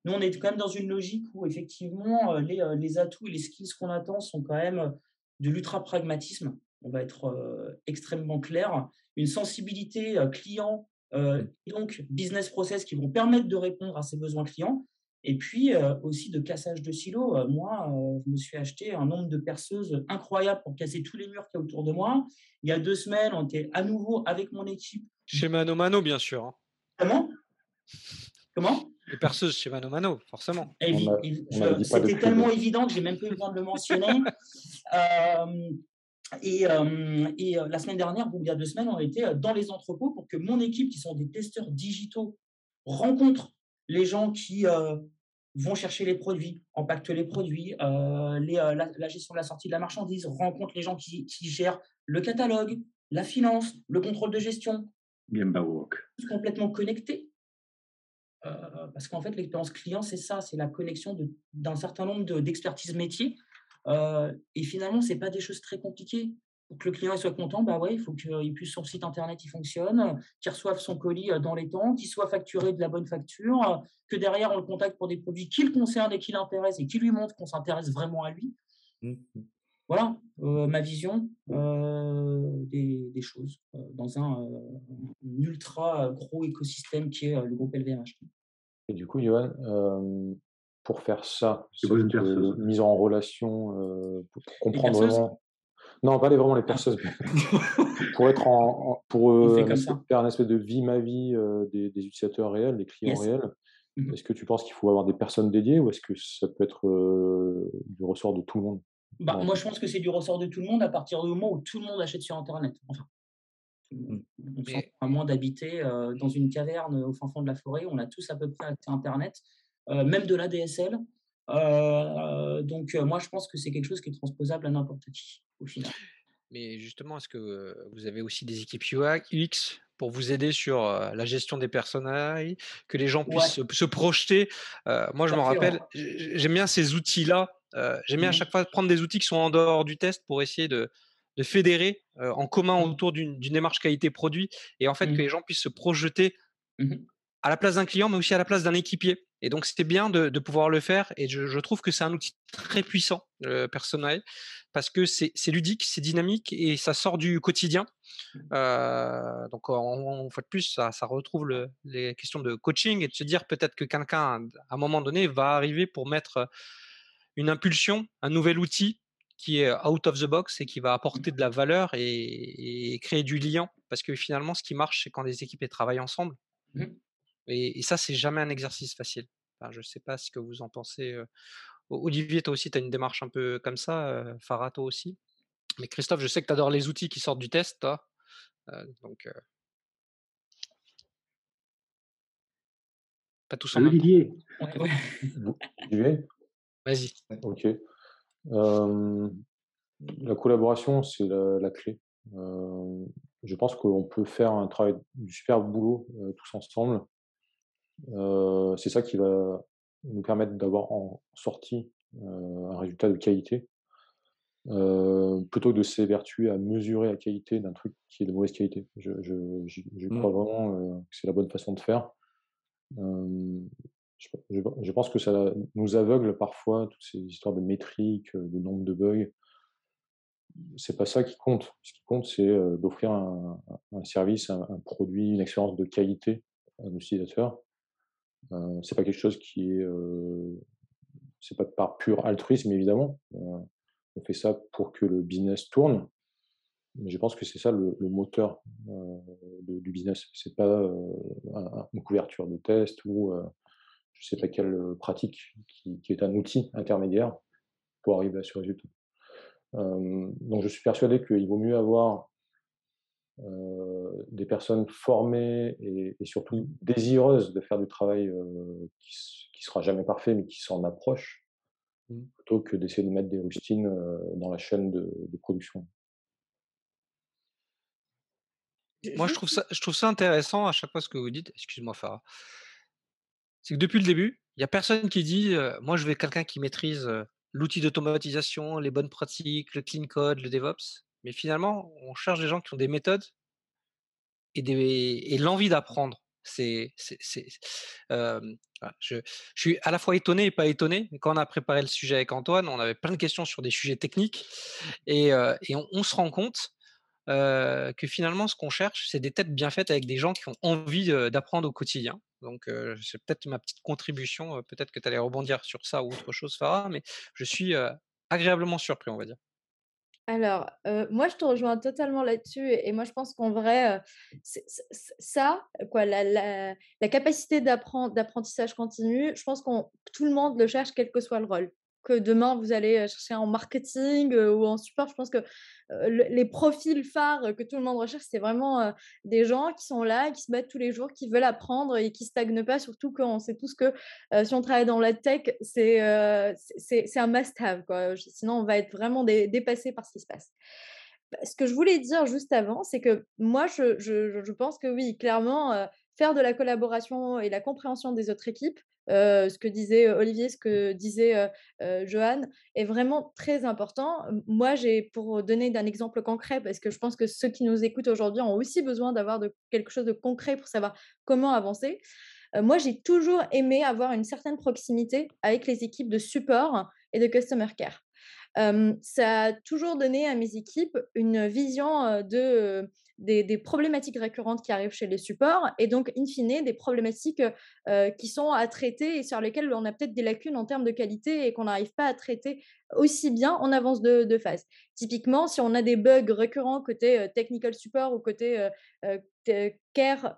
nous on est quand même dans une logique où effectivement les, les atouts et les skills qu'on attend sont quand même de l'ultra pragmatisme. On va être extrêmement clair. Une sensibilité client et donc business process qui vont permettre de répondre à ces besoins clients. Et puis aussi de cassage de silos. moi, je me suis acheté un nombre de perceuses incroyable pour casser tous les murs qu'il y a autour de moi. Il y a deux semaines, on était à nouveau avec mon équipe. Chez Mano Mano, bien sûr. Hein. Comment? Comment? Les perceuses chez Mano Mano, forcément. C'était tellement évident que j'ai même pas eu besoin de le mentionner. et, et la semaine dernière, il y a deux semaines, on était dans les entrepôts pour que mon équipe, qui sont des testeurs digitaux, rencontre les gens qui vont chercher les produits, empaquetent les produits, les, la, gestion de la sortie de la marchandise, rencontre les gens qui, qui gèrent le catalogue, la finance, le contrôle de gestion. Bien Complètement connecté. Euh, parce qu'en fait, l'expérience client, c'est ça, c'est la connexion d'un certain nombre d'expertises métiers. Euh, et finalement, ce n'est pas des choses très compliquées. Pour que le client soit content, bah ouais, il faut qu'il puisse son site internet il fonctionne, qu'il reçoive son colis euh, dans les temps, qu'il soit facturé de la bonne facture, que derrière on le contacte pour des produits qui le concernent et qui l'intéressent et qui lui montrent qu'on s'intéresse vraiment à lui. Mmh. Voilà ma vision des, des, choses dans un, ultra gros écosystème qui est le groupe LVMH. Et du coup, Johan, pour faire ça, cette mise en relation, pour comprendre vraiment. Non, pas les, vraiment les personnes. pour être en, pour faire un aspect de vie ma vie des, des, utilisateurs réels, des clients réels. Mmh est-ce que tu penses qu'il faut avoir des personnes dédiées ou est-ce que ça peut être du ressort de tout le monde bah, Moi, je pense que c'est du ressort de tout le monde à partir du moment où tout le monde achète sur Internet. Enfin, Mmh. à moins d'habiter dans une caverne au fin fond de la forêt, on a tous à peu près accès à Internet, même de la DSL. donc, moi, je pense que c'est quelque chose qui est transposable à n'importe qui, au final. Mais justement, est-ce que vous avez aussi des équipes UX pour vous aider sur la gestion des personnages, que les gens puissent se, projeter? Moi, je me rappelle, j'aime bien ces outils-là. j'aime bien à mmh chaque fois prendre des outils qui sont en dehors du test pour essayer de, de fédérer en commun mmh. autour d'une démarche qualité-produit et en fait que mmh. les gens puissent se projeter mmh à la place d'un client, mais aussi à la place d'un équipier. Et donc, c'était bien de, pouvoir le faire. Et je, trouve que c'est un outil très puissant, le personnel, parce que c'est ludique, c'est dynamique et ça sort du quotidien. donc, en, fois de plus, ça, retrouve les questions de coaching et de se dire peut-être que quelqu'un, à un moment donné, va arriver pour mettre une impulsion, un nouvel outil qui est out of the box et qui va apporter de la valeur et, créer du lien. Parce que finalement, ce qui marche, c'est quand les équipes travaillent ensemble. Mmh. Et, ça, c'est jamais un exercice facile. je ne sais pas ce que vous en pensez. Olivier, toi aussi, tu as une démarche un peu comme ça. Farah, toi aussi. Mais Christophe, je sais que tu adores les outils qui sortent du test, toi. donc. Pas tous en Olivier. Olivier Vas-y. Ok la collaboration, c'est la, clé. je pense qu'on peut faire un travail du super boulot tous ensemble. C'est ça qui va nous permettre d'avoir en sortie un résultat de qualité. plutôt que de s'évertuer à mesurer la qualité d'un truc qui est de mauvaise qualité. Je, mmh. crois vraiment que c'est la bonne façon de faire je, pense que ça nous aveugle parfois, toutes ces histoires de métriques, de nombre de bugs. C'est pas ça qui compte. Ce qui compte, c'est d'offrir un, service, un, produit, une expérience de qualité à nos utilisateurs. Euh, c'est pas quelque chose qui est, euh, c'est pas par pur altruisme évidemment. on fait ça pour que le business tourne. Mais je pense que c'est ça le, moteur du business. C'est pas une couverture de test ou je sais pas quelle euh, pratique, qui, est un outil intermédiaire pour arriver à ce résultat. Euh, donc je suis persuadé qu'il vaut mieux avoir euh, des personnes formées et, surtout désireuses de faire du travail qui, qui sera jamais parfait mais qui s'en approche mmh. plutôt que d'essayer de mettre des rustines dans la chaîne de, production. Moi, je trouve, ça, je trouve ça intéressant à chaque fois ce que vous dites. Excuse-moi, Farah c'est que depuis le début, il n'y a personne qui dit Moi, je veux quelqu'un qui maîtrise l'outil d'automatisation, les bonnes pratiques, le clean code, le DevOps. Mais finalement, on cherche des gens qui ont des méthodes et, l'envie d'apprendre. Je, suis à la fois étonné et pas étonné. Quand on a préparé le sujet avec Antoine, on avait plein de questions sur des sujets techniques et, on, se rend compte que finalement, ce qu'on cherche, c'est des têtes bien faites avec des gens qui ont envie d'apprendre au quotidien Donc, c'est peut-être ma petite contribution. peut-être que tu allais rebondir sur ça ou autre chose, Farah, mais je suis agréablement surpris, on va dire. Alors, moi, je te rejoins totalement là-dessus. Et, moi, je pense qu'en vrai, ça, quoi, la, capacité d'apprentissage continu, je pense que tout le monde le cherche, quel que soit le rôle demain vous allez chercher en marketing ou en support. Je pense que les profils phares que tout le monde recherche, c'est vraiment des gens qui sont là, qui se battent tous les jours, qui veulent apprendre et qui stagnent pas, surtout quand on sait tous que si on travaille dans la tech, c'est un must-have. Sinon, on va être vraiment dépassé par ce qui se passe bah, ce que je voulais dire juste avant, c'est que moi, je, je, pense que oui, clairement, faire de la collaboration et la compréhension des autres équipes, ce que disait Olivier, ce que disait Johan, est vraiment très important. Moi, j'ai, pour donner un exemple concret, parce que je pense que ceux qui nous écoutent aujourd'hui ont aussi besoin d'avoir quelque chose de concret pour savoir comment avancer. moi, j'ai toujours aimé avoir une certaine proximité avec les équipes de support et de customer care. ça a toujours donné à mes équipes une vision de des, problématiques récurrentes qui arrivent chez les supports et donc, in fine, des problématiques qui sont à traiter et sur lesquelles on a peut-être des lacunes en termes de qualité et qu'on n'arrive pas à traiter aussi bien en avance de, phase. Typiquement, si on a des bugs récurrents côté technical support ou côté care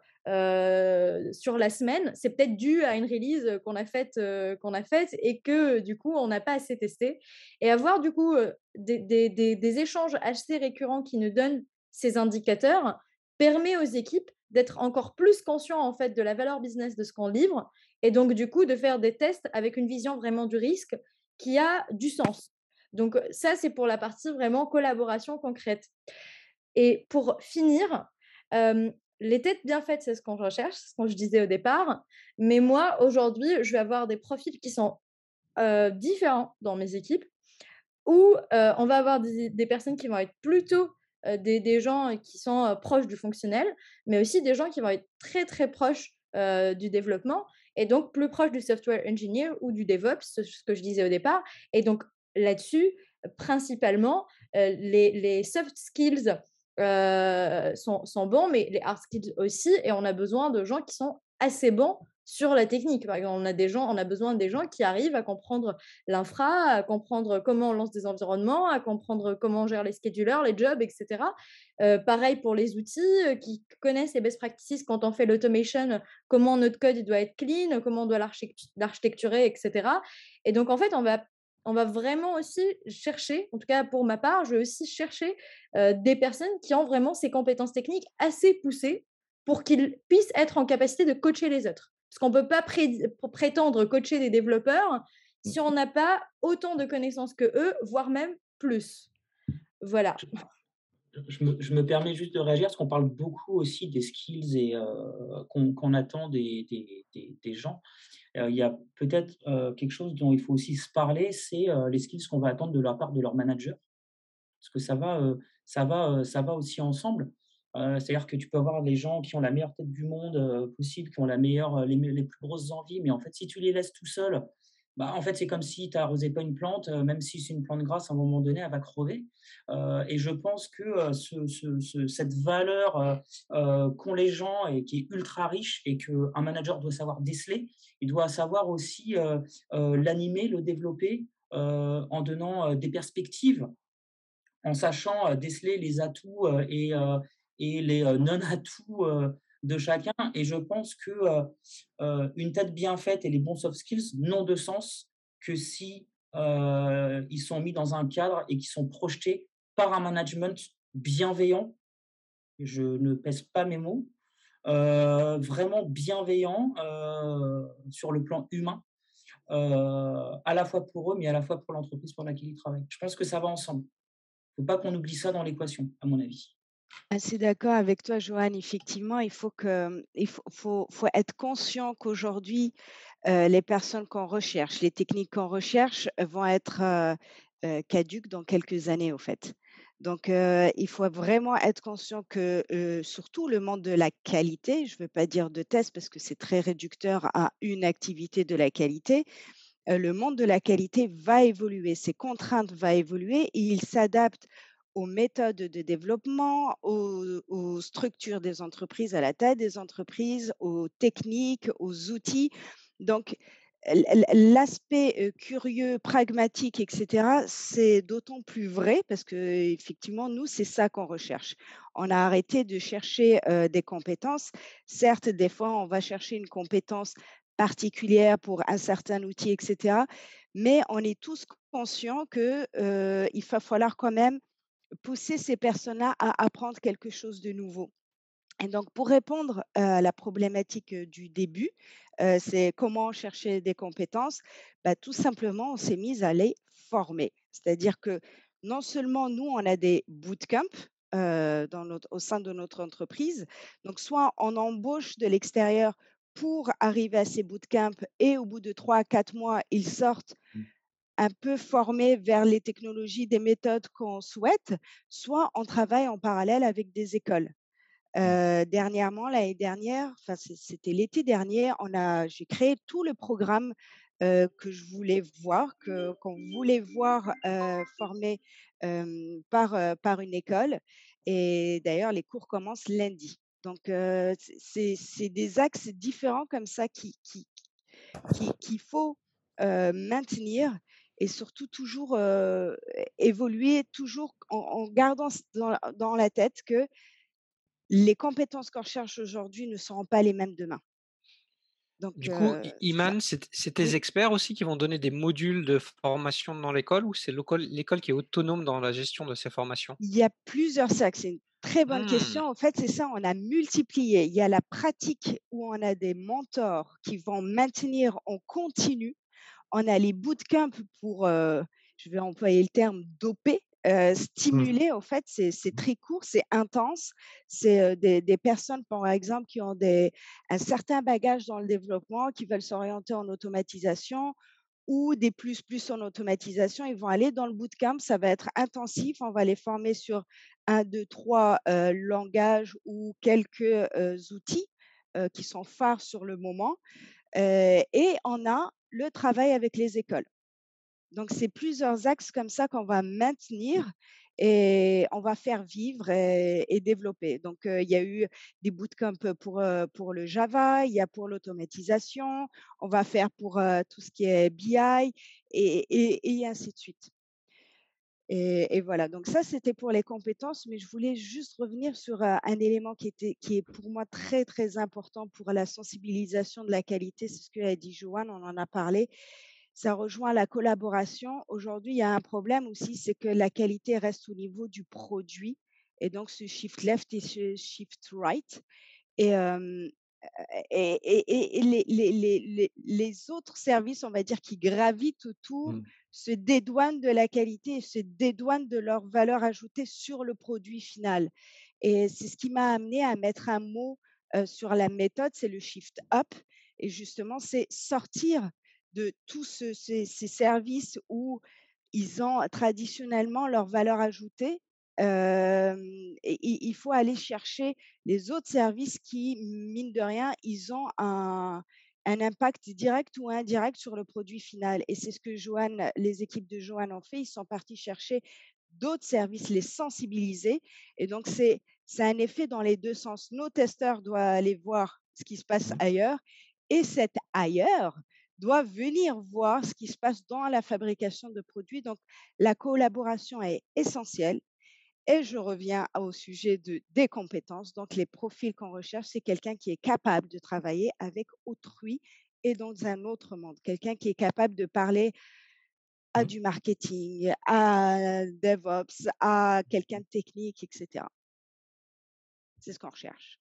sur la semaine, c'est peut-être dû à une release qu'on a faite et que du coup on n'a pas assez testé. Et avoir du coup des, échanges assez récurrents qui nous donnent ces indicateurs permet aux équipes d'être encore plus conscients en fait de la valeur business de ce qu'on livre et donc du coup de faire des tests avec une vision vraiment du risque qui a du sens. Donc ça c'est pour la partie vraiment collaboration concrète. Et pour finir, les têtes bien faites, c'est ce qu'on recherche, c'est ce que je disais au départ. Mais moi, aujourd'hui, je vais avoir des profils qui sont différents dans mes équipes, où on va avoir des, des, personnes qui vont être plutôt des, gens qui sont proches du fonctionnel, mais aussi des gens qui vont être très très proches du développement et donc plus proches du software engineer ou du DevOps, ce que je disais au départ. Et donc là-dessus, principalement, les, soft skills sont, bons, mais les hard skills aussi, et on a besoin de gens qui sont assez bons sur la technique. On a, des gens, on a besoin des gens qui arrivent à comprendre l'infra, à comprendre comment on lance des environnements, à comprendre comment on gère les schedulers, les jobs, etc. Euh, pareil pour les outils, euh, qui connaissent les best practices quand on fait l'automation, comment notre code doit être clean, comment on doit l'architecturer, etc. Et donc, en fait, on va on va vraiment aussi chercher, en tout cas pour ma part, je vais aussi chercher euh, des personnes qui ont vraiment ces compétences techniques assez poussées pour qu'ils puissent être en capacité de coacher les autres. Parce qu'on ne peut pas prétendre coacher des développeurs mmh. si on n'a pas autant de connaissances que eux, voire même plus. Voilà. Je me, permets juste de réagir parce qu'on parle beaucoup aussi des skills et euh, qu'on attend des, des, gens. Euh, il y a peut-être euh, quelque chose dont il faut aussi se parler, c'est les skills qu'on va attendre de la part de leur manager. Parce que ça va, ça va, ça va aussi ensemble. Euh, c'est-à-dire que tu peux avoir des gens qui ont la meilleure tête du monde euh, possible, qui ont la meilleure, euh, les, les, plus grosses envies, mais en fait, si tu les laisses tout seuls, bah, en fait, c'est comme si tu n'arrosais pas une plante, même si c'est une plante grasse, à un moment donné, elle va crever. et je pense que ce, cette valeur qu'ont les gens et qui est ultra riche et qu'un manager doit savoir déceler, il doit savoir aussi l'animer, le développer en donnant des perspectives en sachant déceler les atouts et, et les non-atouts de chacun. Et je pense que une tête bien faite et les bons soft skills n'ont de sens que si ils sont mis dans un cadre et qui sont projetés par un management bienveillant. Je ne pèse pas mes mots. vraiment bienveillant sur le plan humain, à la fois pour eux, mais à la fois pour l'entreprise pour laquelle ils travaillent. Je pense que ça va ensemble. Il ne faut pas qu'on oublie ça dans l'équation, à mon avis. Assez d'accord avec toi, Joanne. Effectivement, il faut, que, il faut, faut, faut être conscient qu'aujourd'hui, les personnes qu'on recherche, les techniques qu'on recherche vont être caduques dans quelques années, au fait. Donc, il faut vraiment être conscient que, surtout le monde de la qualité, je ne veux pas dire de test parce que c'est très réducteur à une activité de la qualité, le monde de la qualité va évoluer, ses contraintes vont évoluer et il s'adapte aux méthodes de développement, aux, structures des entreprises, à la taille des entreprises, aux techniques, aux outils. Donc, l'aspect curieux, pragmatique, etc., c'est d'autant plus vrai parce que effectivement, nous, c'est ça qu'on recherche. On a arrêté de chercher des compétences. Certes, des fois, on va chercher une compétence particulière pour un certain outil, etc. Mais on est tous conscients qu'il va falloir quand même pousser ces personnes-là à apprendre quelque chose de nouveau. Et donc, pour répondre à la problématique du début, c'est comment chercher des compétences, bah, tout simplement, on s'est mis à les former. C'est-à-dire que non seulement nous, on a des bootcamps notre, au sein de notre entreprise, donc soit on embauche de l'extérieur pour arriver à ces bootcamps et au bout de trois à quatre mois, ils sortent mmh. Un peu formés vers les technologies, des méthodes qu'on souhaite, soit on travaille en parallèle avec des écoles. Mmh. dernièrement, l'année dernière, enfin c'était l'été dernier, on a, j'ai créé tout le programme que je voulais voir, que qu'on voulait voir formé par par une école. Et d'ailleurs, les cours commencent lundi. Donc c'est c'est des axes différents comme ça qui qui qu'il faut maintenir et surtout toujours évoluer, toujours en, en gardant dans, dans la tête que les compétences qu'on recherche aujourd'hui ne seront pas les mêmes demain. Donc, du coup, Iman, c'est tes experts aussi qui vont donner des modules de formation dans l'école ou c'est l'école qui est autonome dans la gestion de ces formations? Il y a plusieurs sacs. C'est une très bonne mmh. question. En fait, c'est ça, on a multiplié. Il y a la pratique où on a des mentors qui vont maintenir en continu. On a les bootcamps pour, je vais employer le terme, doper, Mmh. stimuler, en fait, c'est très court, c'est intense. C'est des, des, personnes, par exemple, qui ont des, un certain bagage dans le développement, qui veulent s'orienter en automatisation ou des plus plus en automatisation. Ils vont aller dans le bootcamp, ça va être intensif. On va les former sur un, deux, trois langages ou quelques outils qui sont phares sur le moment. et on a le travail avec les écoles. Donc, c'est plusieurs axes comme ça qu'on va maintenir et on va faire vivre et, développer. Donc, il y a eu des bootcamps pour, pour le Java, il y a pour l'automatisation, on va faire pour tout ce qui est BI et, et, ainsi de suite. Et, voilà, donc ça, c'était pour les compétences, mais je voulais juste revenir sur un élément qui, était, qui est pour moi très, très important pour la sensibilisation de la qualité. C'est ce que a dit Joanne, on en a parlé ça rejoint la collaboration. Aujourd'hui, il y a un problème aussi, c'est que la qualité reste au niveau du produit et donc ce shift left et ce shift right. Et, et, les, les, les, autres services, on va dire, qui gravitent autour, mmh. Se dédouanent de la qualité et se dédouanent de leur valeur ajoutée sur le produit final. Et c'est ce qui m'a amené à mettre un mot sur la méthode, c'est le shift up. Et justement, c'est sortir de tous ces, services où ils ont traditionnellement leur valeur ajoutée. et, il faut aller chercher les autres services qui, mine de rien, ils ont un, impact direct ou indirect sur le produit final. Et c'est ce que Joanne, les équipes de Joanne ont fait. Ils sont partis chercher d'autres services, les sensibiliser. Et donc, c'est un effet dans les deux sens. Nos testeurs doivent aller voir ce qui se passe mmh ailleurs. Et cet ailleurs, doivent venir voir ce qui se passe dans la fabrication de produits. Donc, la collaboration est essentielle. Et je reviens au sujet de, des compétences. Donc, les profils qu'on recherche, c'est quelqu'un qui est capable de travailler avec autrui et dans un autre monde. Quelqu'un qui est capable de parler à mmh. du marketing, à DevOps, à quelqu'un de technique, etc. C'est ce qu'on recherche.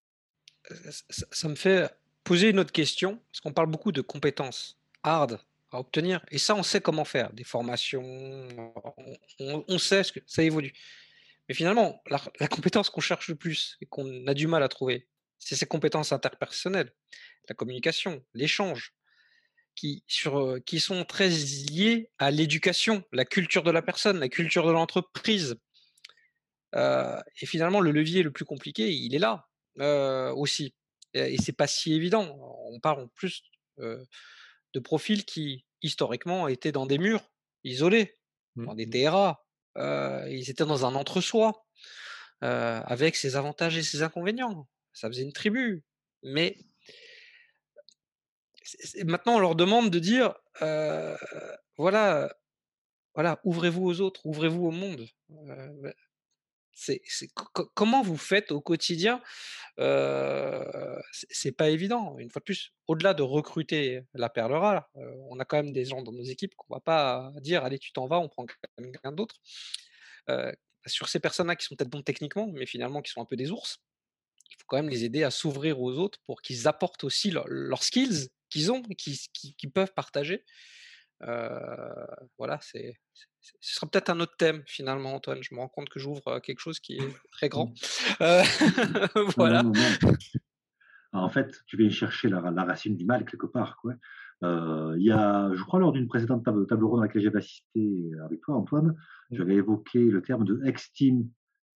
Ça me fait poser une autre question, parce qu'on parle beaucoup de compétences hard à obtenir. Et ça, on sait comment faire. Des formations, on, sait ce que ça évolue. Mais finalement, la, compétence qu'on cherche le plus et qu'on a du mal à trouver, c'est ces compétences interpersonnelles, la communication, l'échange, qui, sur, euh, qui sont très liées à l'éducation, la culture de la personne, la culture de l'entreprise. Euh, et finalement, le levier le plus compliqué, il est là euh, aussi. Et, et c'est pas si évident. On parle en plus de profils qui, historiquement, étaient dans des murs, isolés, mmh, dans des. TRA. Ils étaient dans un entre-soi. avec ses avantages et ses inconvénients. Ça faisait une tribu. Mais maintenant, on leur demande de dire, voilà, voilà, ouvrez-vous aux autres, ouvrez-vous au monde. Comment vous faites au quotidien C'est pas évident. Une fois de plus, au-delà de recruter la perle rare, on a quand même des gens dans nos équipes qu'on va pas dire, allez, tu t'en vas, on prend quelqu'un d'autre. sur ces personnes-là qui sont peut-être bons techniquement, mais finalement qui sont un peu des ours, il faut quand même les aider à s'ouvrir aux autres pour qu'ils apportent aussi leurs skills qu'ils ont, qu'ils peuvent partager. Voilà, c'est, ce sera peut-être un autre thème finalement, Antoine. Je me rends compte que j'ouvre quelque chose qui est très grand. voilà. en fait, tu viens chercher la, racine du mal quelque part. Quoi. il y a, je crois, lors d'une précédente table, table ronde à laquelle j'avais assisté avec toi, Antoine, mmh. j'avais évoqué le terme de ex-team.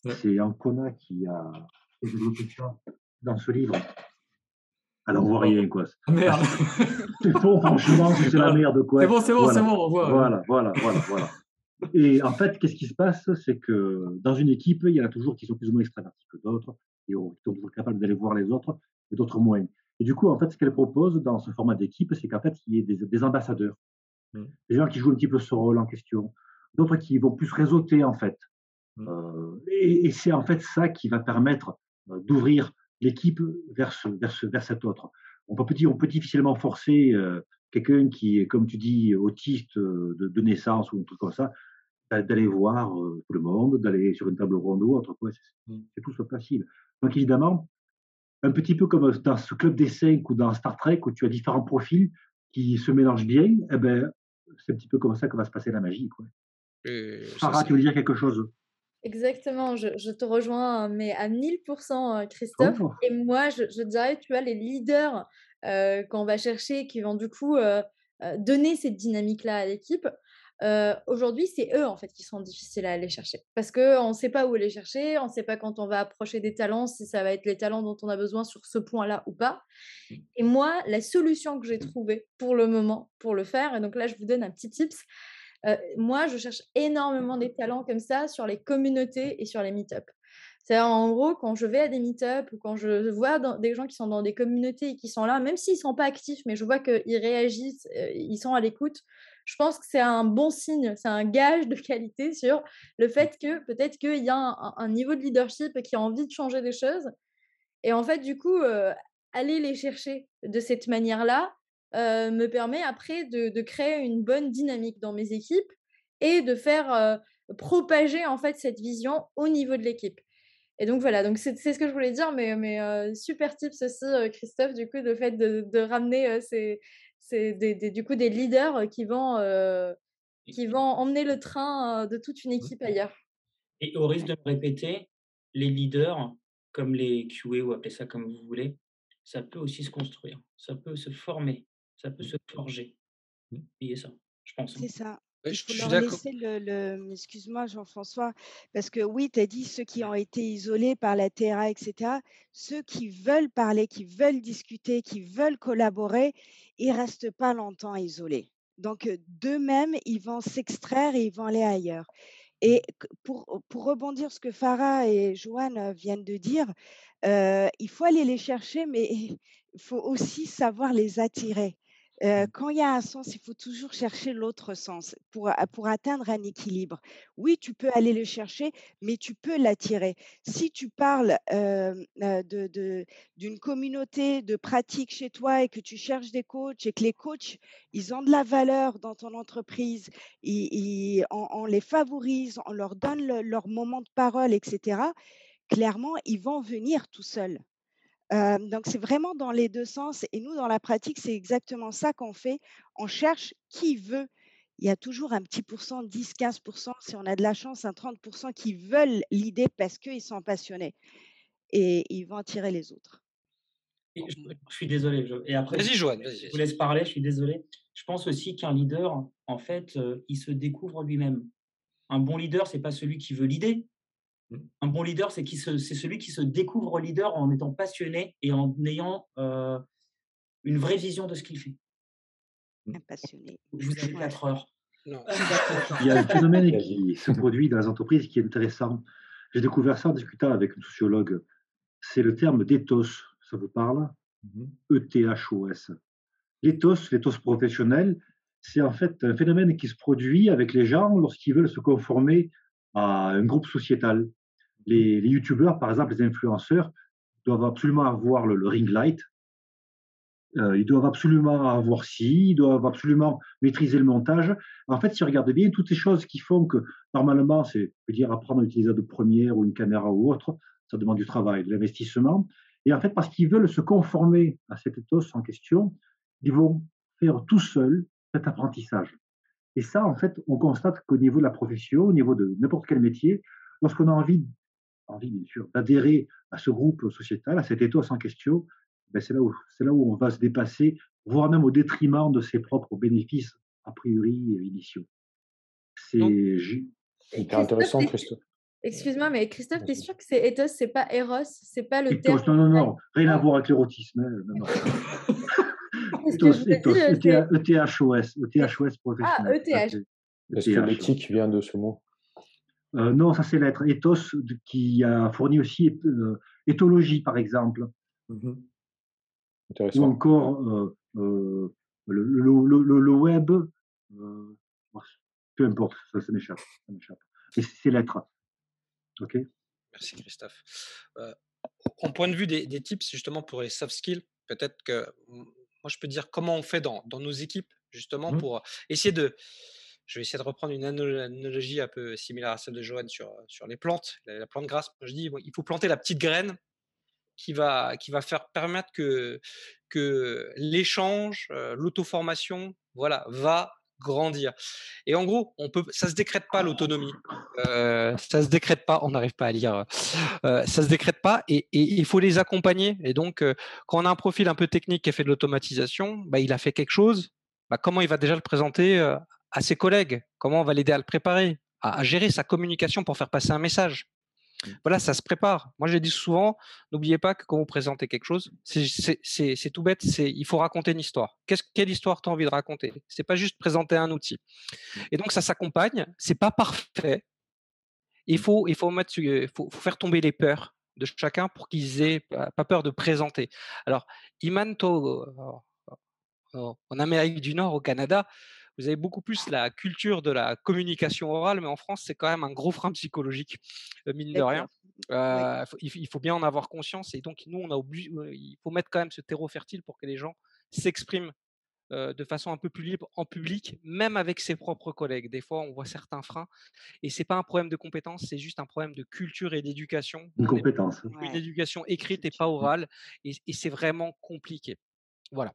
C'est Ancona qui a développé ça dans ce livre. Alors, on voit rien, quoi. Ah, merde. c'est bon, franchement, c'est la merde, quoi. C'est bon, c'est bon, c'est bon, on voit. Voilà, voilà, voilà, voilà. Et en fait, qu'est-ce qui se passe? C'est que dans une équipe, il y en a toujours qui sont plus ou moins extravertis que d'autres, et qui sont toujours capables d'aller voir les autres, et d'autres moins. Et du coup, en fait, ce qu'elle propose dans ce format d'équipe, c'est qu'en fait, il y ait des, ambassadeurs, mmh. des gens qui jouent un petit peu ce rôle en question, d'autres qui vont plus réseauter, en fait. Mmh. Euh, et, et c'est en fait ça qui va permettre euh, d'ouvrir l'équipe vers, vers, vers cet autre. On peut, on peut difficilement forcer euh, quelqu'un qui est, comme tu dis, autiste euh, de, naissance ou un truc comme ça, d'aller voir euh, tout le monde, d'aller sur une table ronde ou autre. Mmh. C'est tout ça facile. Donc évidemment, un petit peu comme dans ce club des cinq ou dans Star Trek où tu as différents profils qui se mélangent bien, eh ben, c'est un petit peu comme ça que va se passer la magie. Quoi. Sarah, tu veux dire quelque chose? Exactement, je, te rejoins, mais à 1000%, Christophe. Oh. Et moi, je, dirais, tu vois, les leaders qu'on va chercher, qui vont du coup donner cette dynamique-là à l'équipe, aujourd'hui, c'est eux, en fait, qui sont difficiles à aller chercher. Parce qu'on ne sait pas où les chercher, on ne sait pas quand on va approcher des talents, si ça va être les talents dont on a besoin sur ce point-là ou pas. Mmh. Et moi, la solution que j'ai trouvée pour le moment, pour le faire, et donc là, je vous donne un petit tips, moi, je cherche énormément des talents comme ça sur les communautés et sur les meet-up. C'est en gros, quand je vais à des meet-up ou quand je vois des gens qui sont dans des communautés et qui sont là, même s'ils ne sont pas actifs, mais je vois qu'ils réagissent, ils sont à l'écoute, je pense que c'est un bon signe, c'est un gage de qualité sur le fait que peut-être qu'il y a un, niveau de leadership qui a envie de changer des choses. Et en fait, du coup, aller les chercher de cette manière-là, euh, me permet après de, créer une bonne dynamique dans mes équipes et de faire euh, propager en fait cette vision au niveau de l'équipe. Et donc voilà, donc c'est ce que je voulais dire, mais, mais euh, super tips aussi, Christophe, du coup, le fait de, ramener ces, des, du coup, des leaders qui vont, qui vont emmener le train de toute une équipe ailleurs. Et au risque de me répéter, les leaders, comme les QA ou appelez ça comme vous voulez, ça peut aussi se construire, ça peut se former ça peut se forger. Et ça, je pense. Hein. C'est ça. Il faut leur laisser le, excuse-moi Jean-François, parce que oui, tu as dit ceux qui ont été isolés par la TRA, etc. Ceux qui veulent parler, qui veulent discuter, qui veulent collaborer, ils ne restent pas longtemps isolés. Donc, d'eux-mêmes, ils vont s'extraire et ils vont aller ailleurs. Et pour, pour rebondir sur ce que Farah et Joanne viennent de dire, il faut aller les chercher, mais il faut aussi savoir les attirer. Mmh. quand il y a un sens, il faut toujours chercher l'autre sens pour, pour atteindre un équilibre. Oui, tu peux aller le chercher, mais tu peux l'attirer. Si tu parles de, d'une communauté de pratique chez toi et que tu cherches des coachs et que les coachs, ils ont de la valeur dans ton entreprise, on, les favorise, on leur donne leur moment de parole, etc., clairement, ils vont venir tout seuls donc, c'est vraiment dans les deux sens. Et nous, dans la pratique, c'est exactement ça qu'on fait. On cherche qui veut. Il y a toujours un petit pourcent, 10, 15 si on a de la chance, un 30 qui veulent l'idée parce qu'ils sont passionnés. Et ils vont attirer les autres. je, suis désolé. et après, vas-y, Joanne. je vous laisse parler, je suis désolé. Je pense aussi qu'un leader, en fait, il se découvre lui-même. Un bon leader, c'est pas celui qui veut l'idée, un bon leader, c'est celui qui se découvre leader en étant passionné et en ayant euh, une vraie vision de ce qu'il fait. Un passionné. Je vous 4 heures. Il y a un phénomène qui se produit dans les entreprises qui est intéressant. J'ai découvert ça en discutant avec une sociologue. C'est le terme d'éthos. Ça vous parle? E-T-H-O-S. L'éthos, l'éthos professionnel, c'est en fait un phénomène qui se produit avec les gens lorsqu'ils veulent se conformer à un groupe sociétal. Les, youtubeurs, par exemple, les influenceurs, doivent absolument avoir le, ring light. Euh, ils doivent absolument avoir ci, ils doivent absolument maîtriser le montage. En fait, si vous regardez bien, toutes ces choses qui font que, normalement, c'est, dire, apprendre à utiliser de première ou une caméra ou autre, ça demande du travail, de l'investissement. Et en fait, parce qu'ils veulent se conformer à cet ethos en question, ils vont faire tout seuls cet apprentissage. Et ça, en fait, on constate qu'au niveau de la profession, au niveau de n'importe quel métier, lorsqu'on a envie, envie bien sûr, d'adhérer à ce groupe sociétal, à cet ethos en question, ben c'est là où c'est là où on va se dépasser, voire même au détriment de ses propres bénéfices a priori initiaux. C'est intéressant, Christophe. Excuse-moi, mais Christophe, t'es sûr que c'est ethos, c'est pas eros, c'est pas le terme Non, non, non, rien à voir avec l'érotisme. Hein, ethos, ethos, ETHOS, ETHOS professionnel. Ah, ETH. Est-ce que l'éthique vient de ce mot euh, Non, ça c'est l'être. Ethos qui a fourni aussi euh, éthologie, par exemple. Mmh Intéressant. Ou encore euh, euh le, le, le, web, euh, peu importe, ça, ça m'échappe. Et c'est l'être. OK? Merci Christophe. Euh, en point de vue des, des, tips, justement pour les soft skills, peut-être que moi je peux dire comment on fait dans, dans nos équipes, justement, mmh. pour essayer de. Je vais essayer de reprendre une analogie un peu similaire à celle de Johan sur, sur les plantes, la, plante grasse. Je dis, il faut planter la petite graine qui va, qui va faire permettre que, que l'échange, euh, l'auto-formation, voilà, va grandir. Et en gros, on peut, ça se décrète pas l'autonomie. Euh, ça se décrète pas. On n'arrive pas à lire. Euh, ça se décrète pas et, il faut les accompagner. Et donc, euh, quand on a un profil un peu technique qui a fait de l'automatisation, bah, il a fait quelque chose. Bah, comment il va déjà le présenter euh, à ses collègues Comment on va l'aider à le préparer, à, gérer sa communication pour faire passer un message voilà, ça se prépare. Moi, je dis souvent, n'oubliez pas que quand vous présentez quelque chose, c'est tout bête, il faut raconter une histoire. quelle histoire tu as envie de raconter? C'est pas juste présenter un outil. Et donc, ça s'accompagne. C'est pas parfait. Il faut, il faut, mettre, faut, faire tomber les peurs de chacun pour qu'ils aient pas peur de présenter. Alors, Iman, toi, en Amérique du Nord, au Canada, vous avez beaucoup plus la culture de la communication orale, mais en France, c'est quand même un gros frein psychologique, euh, mine de rien. Euh, il faut bien en avoir conscience. Et donc, nous, on a euh, il faut mettre quand même ce terreau fertile pour que les gens s'expriment de façon un peu plus libre en public, même avec ses propres collègues. Des fois, on voit certains freins, et c'est pas un problème de compétence, c'est juste un problème de culture et d'éducation. Une compétence. Une éducation écrite et pas orale, et, c'est vraiment compliqué. Voilà.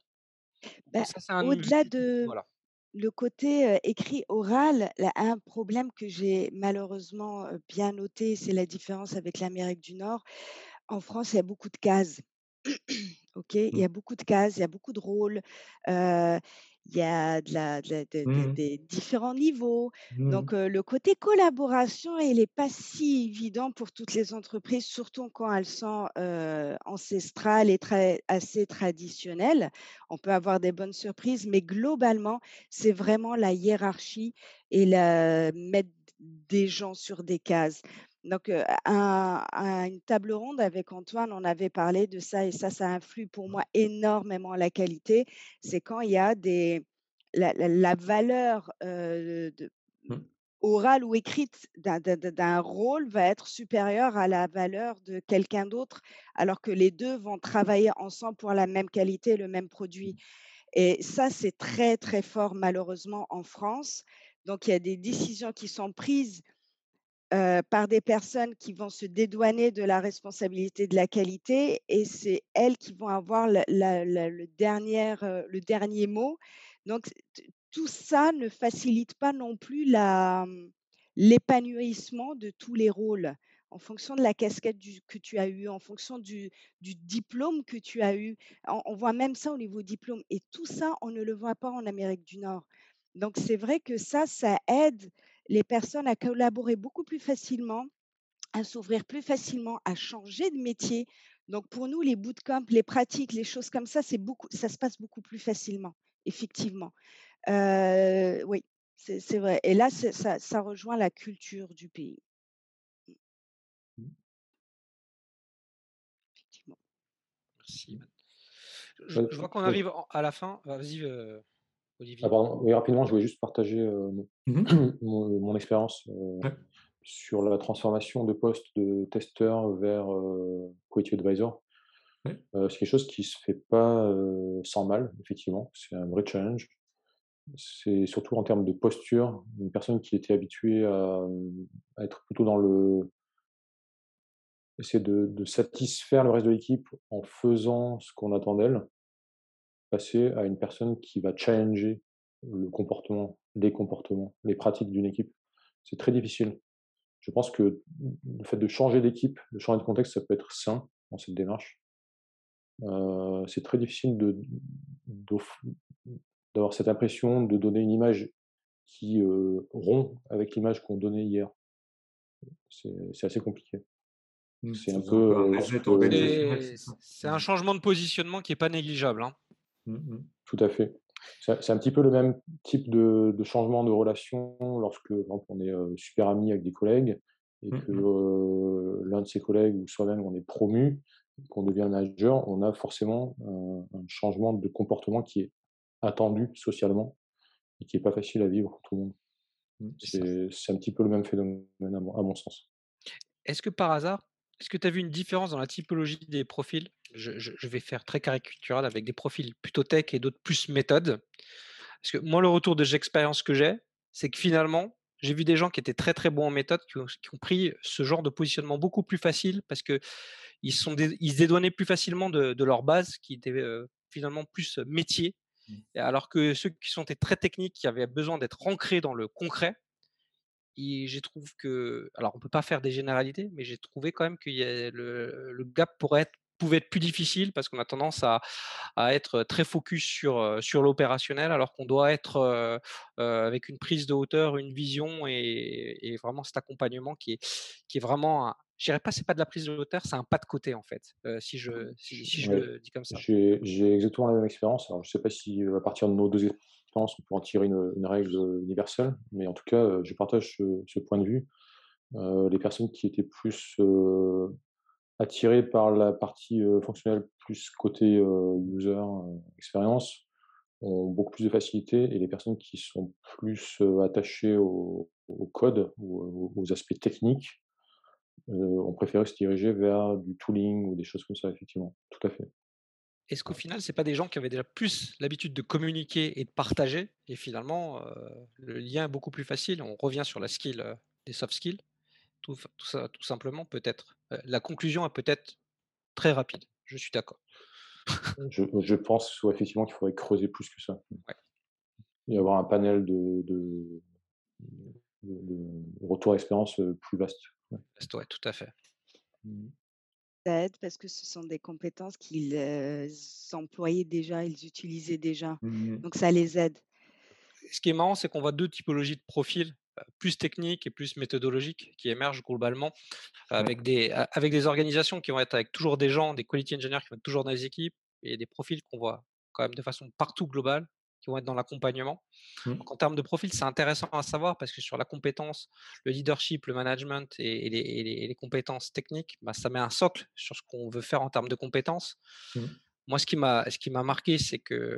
Bah, au-delà de, voilà le côté écrit oral, un problème que j'ai malheureusement bien noté, c'est la différence avec l'Amérique du Nord. En France, il y a beaucoup de cases. ok, il y a mmh. beaucoup de cases, il y a beaucoup de rôles il y a de la, mmh. des différents niveaux. Mmh. Donc, le côté collaboration, il n'est pas si évident pour toutes les entreprises, surtout quand elles sont ancestrales et très, assez traditionnelles. On peut avoir des bonnes surprises, mais globalement, c'est vraiment la hiérarchie et la, mettre des gens sur des cases. Donc, à, une table ronde avec Antoine, on avait parlé de ça et ça, ça influe pour moi énormément la qualité. C'est quand il y a des, la, valeur de, mmh. orale ou écrite d'un rôle va être supérieure à la valeur de quelqu'un d'autre, alors que les deux vont travailler ensemble pour la même qualité, le même produit. Et ça, c'est très, très fort malheureusement en France. Donc, il y a des décisions qui sont prises par des personnes qui vont se dédouaner de la responsabilité de la qualité et c'est elles qui vont avoir le, dernier, le dernier mot. Donc, tout ça ne facilite pas non plus mmh, l'épanouissement de tous les rôles en fonction de la casquette que tu as eue, en fonction du, diplôme que tu as eu. on, voit même ça au niveau diplôme. Et tout ça, on ne le voit pas en Amérique du Nord. Donc, c'est vrai que ça, ça aide les personnes à collaborer beaucoup plus facilement, à s'ouvrir plus facilement, à changer de métier. Donc pour nous, les bootcamps, les pratiques, les choses comme ça, c'est beaucoup, ça se passe beaucoup plus facilement, effectivement. Euh, oui, c'est vrai. Et là, ça, rejoint la culture du pays. Mmh. Mmh. Effectivement. Merci. Je, mmh. je vois qu'on arrive à la fin. Vas-y. Euh, Olivier. Ah, oui, rapidement, je voulais juste partager mmh mon, expérience sur la transformation de poste de testeur vers Quality Advisor. c'est quelque chose qui se fait pas sans mal, effectivement. C'est un vrai challenge. C'est surtout en termes de posture. Une personne qui était habituée à, à être plutôt dans le essayer de, satisfaire le reste de l'équipe en faisant ce qu'on attend d'elle, passer à une personne qui va challenger le comportement, les comportements, les pratiques d'une équipe. C'est très difficile. Je pense que le fait de changer d'équipe, de changer de contexte, ça peut être sain dans cette démarche. Euh, c'est très difficile de, d'avoir cette impression de donner une image qui euh, rompt avec l'image qu'on donnait hier. C'est assez compliqué. Mmh, c'est un peu. Euh, c'est un changement de positionnement qui n'est pas négligeable. Hein. Mmh, mmh. Tout à fait. C'est un petit peu le même type de, changement de relation lorsque, on est euh, super ami avec des collègues et que euh, l'un de ses collègues ou soi-même on est promu, qu'on devient manager, on a forcément un, changement de comportement qui est attendu socialement et qui n'est pas facile à vivre pour tout le monde. C'est un petit peu le même phénomène à mon sens. Est-ce que par hasard, est-ce que tu as vu une différence dans la typologie des profils? Je, vais faire très caricatural avec des profils plutôt tech et d'autres plus méthode. Parce que moi, le retour de l'expérience que j'ai, c'est que finalement, j'ai vu des gens qui étaient très très bons en méthode, qui ont, pris ce genre de positionnement beaucoup plus facile parce que ils, sont ils se dédouanaient plus facilement de, leur base, qui était euh, finalement plus métier. Mmh. Alors que ceux qui sont très techniques, qui avaient besoin d'être ancrés dans le concret, et j'ai trouvé que, alors on peut pas faire des généralités, mais j'ai trouvé quand même que le, le gap pourrait être pouvait être plus difficile parce qu'on a tendance à, à, être très focus sur, sur l'opérationnel alors qu'on doit être avec une prise de hauteur, une vision et, et, vraiment cet accompagnement qui est, qui est vraiment, je dirais pas c'est pas de la prise de hauteur, c'est un pas de côté en fait, si je, mmh, si, je le dis comme ça. J'ai exactement la même expérience. Alors je sais pas si à partir de nos deux expériences on peut en tirer une, règle universelle, mais en tout cas je partage ce, point de vue. les personnes qui étaient plus attirés par la partie fonctionnelle plus côté user expérience ont beaucoup plus de facilité et les personnes qui sont plus attachées au, code ou aux, aspects techniques ont préféré se diriger vers du tooling ou des choses comme ça, effectivement. Tout à fait. Est-ce qu'au final, ce pas des gens qui avaient déjà plus l'habitude de communiquer et de partager et finalement, le lien est beaucoup plus facile On revient sur la skill, des soft skills tout, ça, tout simplement, peut-être. la conclusion est peut-être très rapide. Je suis d'accord. je, pense effectivement qu'il faudrait creuser plus que ça. Et avoir un panel de, de, retour d'expérience plus vaste. Tout à fait. Mmh. Aide parce que ce sont des compétences qu'ils employaient déjà, ils utilisaient déjà. Mmh Donc ça les aide. Ce qui est marrant, c'est qu'on voit deux typologies de profils plus techniques et plus méthodologiques qui émergent globalement avec des, avec des organisations qui vont être avec toujours des gens, des quality engineers qui vont être toujours dans les équipes et des profils qu'on voit quand même de façon partout globale qui vont être dans l'accompagnement. Mmh. En termes de profil, c'est intéressant à savoir parce que sur la compétence, le leadership, le management et, les, les, compétences techniques, bah, ça met un socle sur ce qu'on veut faire en termes de compétences. Mmh. Moi, ce qui m'a marqué, c'est que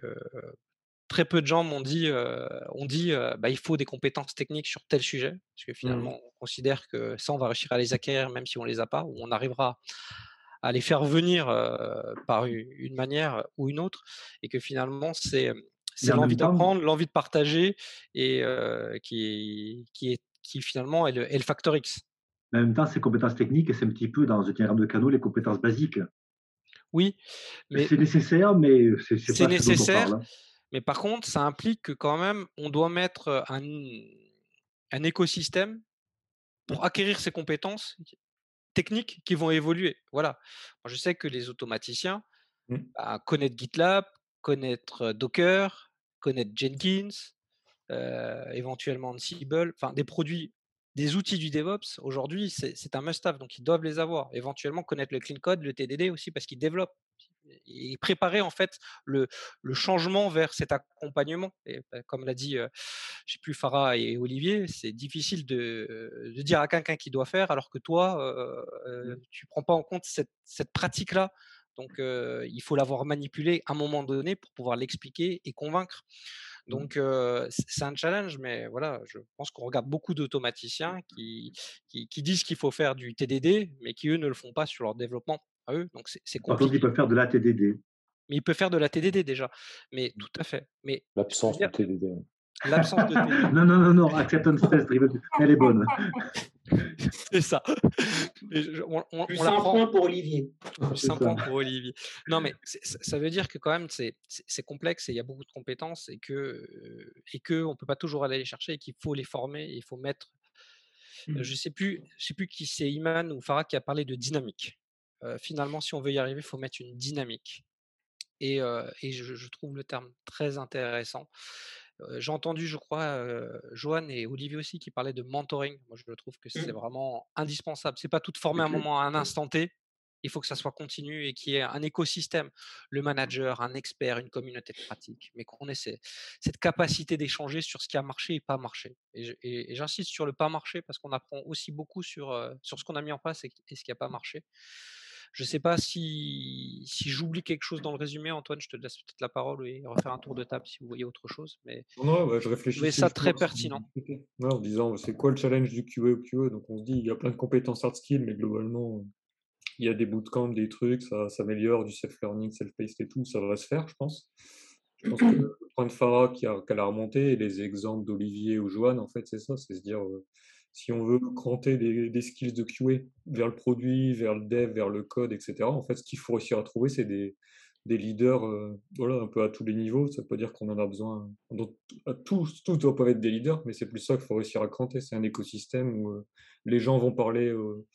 très peu de gens m'ont dit, euh, ont dit bah, il faut des compétences techniques sur tel sujet, parce que mmh finalement, on considère que ça, on va réussir à les acquérir même si on ne les a pas, ou on arrivera à les faire venir par une manière ou une autre, et que finalement, c'est l'envie d'apprendre, l'envie de partager, et qui, qui, est, qui finalement est le, facteur X. en même temps, ces compétences techniques, c'est un petit peu dans un diagramme de canaux les compétences basiques. Oui, mais c'est nécessaire, mais c'est pas nécessaire. Ce parle. Hein. Mais par contre, ça implique que quand même, on doit mettre un, un écosystème pour acquérir ces compétences techniques qui vont évoluer. Voilà. je sais que les automaticiens mmh. bah, connaissent GitLab, connaître Docker, connaître Jenkins, éventuellement Ansible, enfin des produits, des outils du DevOps. Aujourd'hui, c'est un must-have, donc ils doivent les avoir. Éventuellement connaître le clean code, le TDD aussi parce qu'ils développent et préparer en fait le, le, changement vers cet accompagnement. Et bah, comme l'a dit, je je sais plus Farah et Olivier, c'est difficile de, de, dire à quelqu'un qui doit faire alors que toi, euh, mmh. tu prends pas en compte cette, cette pratique-là Donc, il faut l'avoir manipulé à un moment donné pour pouvoir l'expliquer et convaincre. Mmh. Donc, c'est un challenge, mais voilà, je pense qu'on regarde beaucoup d'automaticiens qui, qui, disent qu'il faut faire du TDD, mais qui, eux, ne le font pas sur leur développement à eux. Donc, c'est compliqué. Par contre, ils peuvent faire de la TDD. Mais il peut faire de la TDD déjà. Mais tout à fait. Mais L'absence de TDD. L'absence de non, non, non, non, acceptance test elle est bonne. c'est ça. on, on, Plus un point pour Olivier. Plus un point pour Olivier. Non, mais ça veut dire que quand même, c'est complexe et il y a beaucoup de compétences et que et que on peut pas toujours aller les chercher et qu'il faut les former et il faut mettre. Mmh. Je sais plus, je sais plus qui c'est Iman ou Farah qui a parlé de dynamique. finalement, si on veut y arriver, il faut mettre une dynamique. Et, et je, je, trouve le terme très intéressant. J'ai entendu, je crois, Joanne et Olivier aussi qui parlaient de mentoring. Moi, je trouve que c'est mmh. vraiment indispensable. C'est pas tout former à un moment, à un instant T. Il faut que ça soit continu et qu'il y ait un écosystème, le manager, un expert, une communauté de pratique, mais qu'on ait cette capacité d'échanger sur ce qui a marché et pas marché. Et j'insiste sur le pas marché parce qu'on apprend aussi beaucoup sur, sur ce qu'on a mis en place et ce qui n'a pas marché. Je ne sais pas si, si j'oublie quelque chose dans le résumé, Antoine, je te laisse peut-être la parole et refaire un tour de table si vous voyez autre chose. Mais non, je réfléchis. Mais ça très pertinent. en disant, c'est quoi le challenge du QA au QA Donc on se dit, il y a plein de compétences hard skills, mais globalement, il y a des bootcamps, des trucs, ça s'améliore, du self-learning, self-paced et tout, ça va se faire, je pense. Je pense que le point de Farah qui a, qu'elle a remonté et les exemples d'Olivier ou Joanne, en fait, c'est ça, c'est se dire, si on veut cranter des, skills de QA vers le produit, vers le dev, vers le code, etc., en fait, ce qu'il faut réussir à trouver, c'est des, leaders euh, voilà, un peu à tous les niveaux. Ça peut dire qu'on en a besoin. tous, tous doivent pas être des leaders, mais c'est plus ça qu'il faut réussir à cranter. C'est un écosystème où euh, les gens vont parler euh,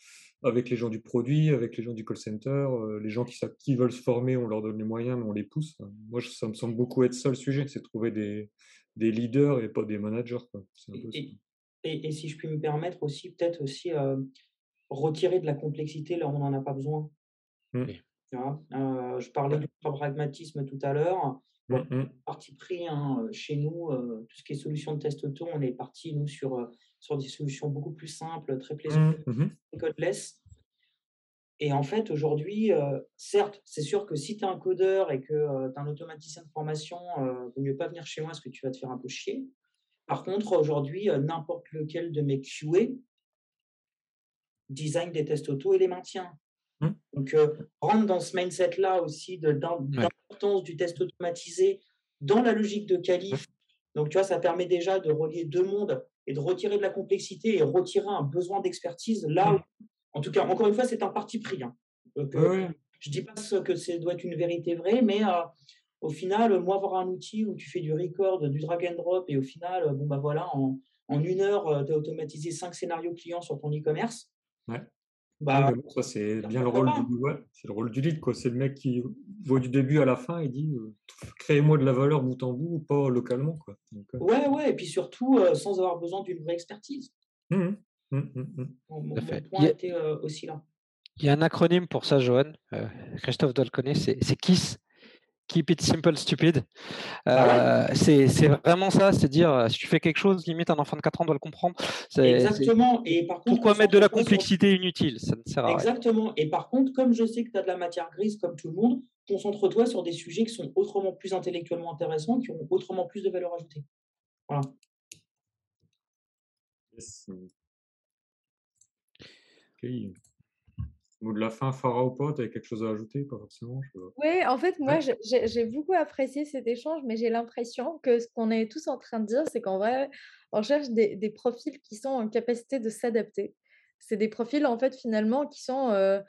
avec les gens du produit, avec les gens du call center, les gens qui, qui veulent se former, on leur donne les moyens, mais on les pousse. Moi, ça me semble beaucoup être ça le sujet, c'est trouver des, des leaders et pas des managers. Et, si je puis me permettre aussi, peut-être aussi euh, retirer de la complexité là où on n'en a pas besoin. Mmh. Euh, je parlais du pragmatisme tout à l'heure. Mmh, mmh. Parti pris hein, chez nous, euh, tout ce qui est solution de test auto, on est parti nous sur, sur des solutions beaucoup plus simples, très plaisantes, codeless. Et en fait, aujourd'hui, certes, c'est sûr que si tu es un codeur et que tu es un automaticien de formation, il vaut mieux pas venir chez moi parce que tu vas te faire un peu chier. Par contre, aujourd'hui, euh, n'importe lequel de mes QA design des tests auto et les maintient. Mmh. Donc, euh, rentre dans ce mindset-là aussi de, d'importance du test automatisé dans la logique de qualif. Donc, tu vois, ça permet déjà de relier deux mondes et de retirer de la complexité et retirer un besoin d'expertise là mmh. où, en tout cas, encore une fois, c'est un parti pris. Hein. Euh, je ne dis pas que ça doit être une vérité vraie, mais au final, moi, avoir un outil où tu fais du record, du drag and drop, et au final, bon, bah voilà, en, une heure, euh, tu as automatisé cinq scénarios clients sur ton e-commerce. Ouais. Bah, ça, c'est bien le rôle, du, c'est le rôle du lead. C'est le mec qui voit du début à la fin et dit euh, créez-moi de la valeur bout en bout, pas localement. Quoi. Euh ouais, ouais, et puis surtout sans avoir besoin d'une vraie expertise. Mmh mmh, mmh, mon, point était aussi là. Il y a un acronyme pour ça, Johan. Christophe doit le connaître, c'est KISS. Keep it simple, stupid. Ah euh, c'est vraiment ça, c'est dire euh, si tu fais quelque chose, limite un enfant de 4 ans doit le comprendre. Exactement. Et par contre, pourquoi mettre de la complexité inutile? Ça ne sert à rien. Exactement. Et par contre, comme je sais que tu as de la matière grise comme tout le monde, concentre-toi sur des sujets qui sont autrement plus intellectuellement intéressants, qui ont autrement plus de valeur ajoutée. Voilà. Mot de la fin, Farah ou pas, tu as quelque chose à ajouter? Pas forcément. Oui, en fait, moi, j'ai beaucoup apprécié cet échange, mais j'ai l'impression que ce qu'on est tous en train de dire, c'est qu'en vrai, on cherche des, profils qui sont en capacité de s'adapter. C'est des profils, en fait, finalement, qui sont, euh,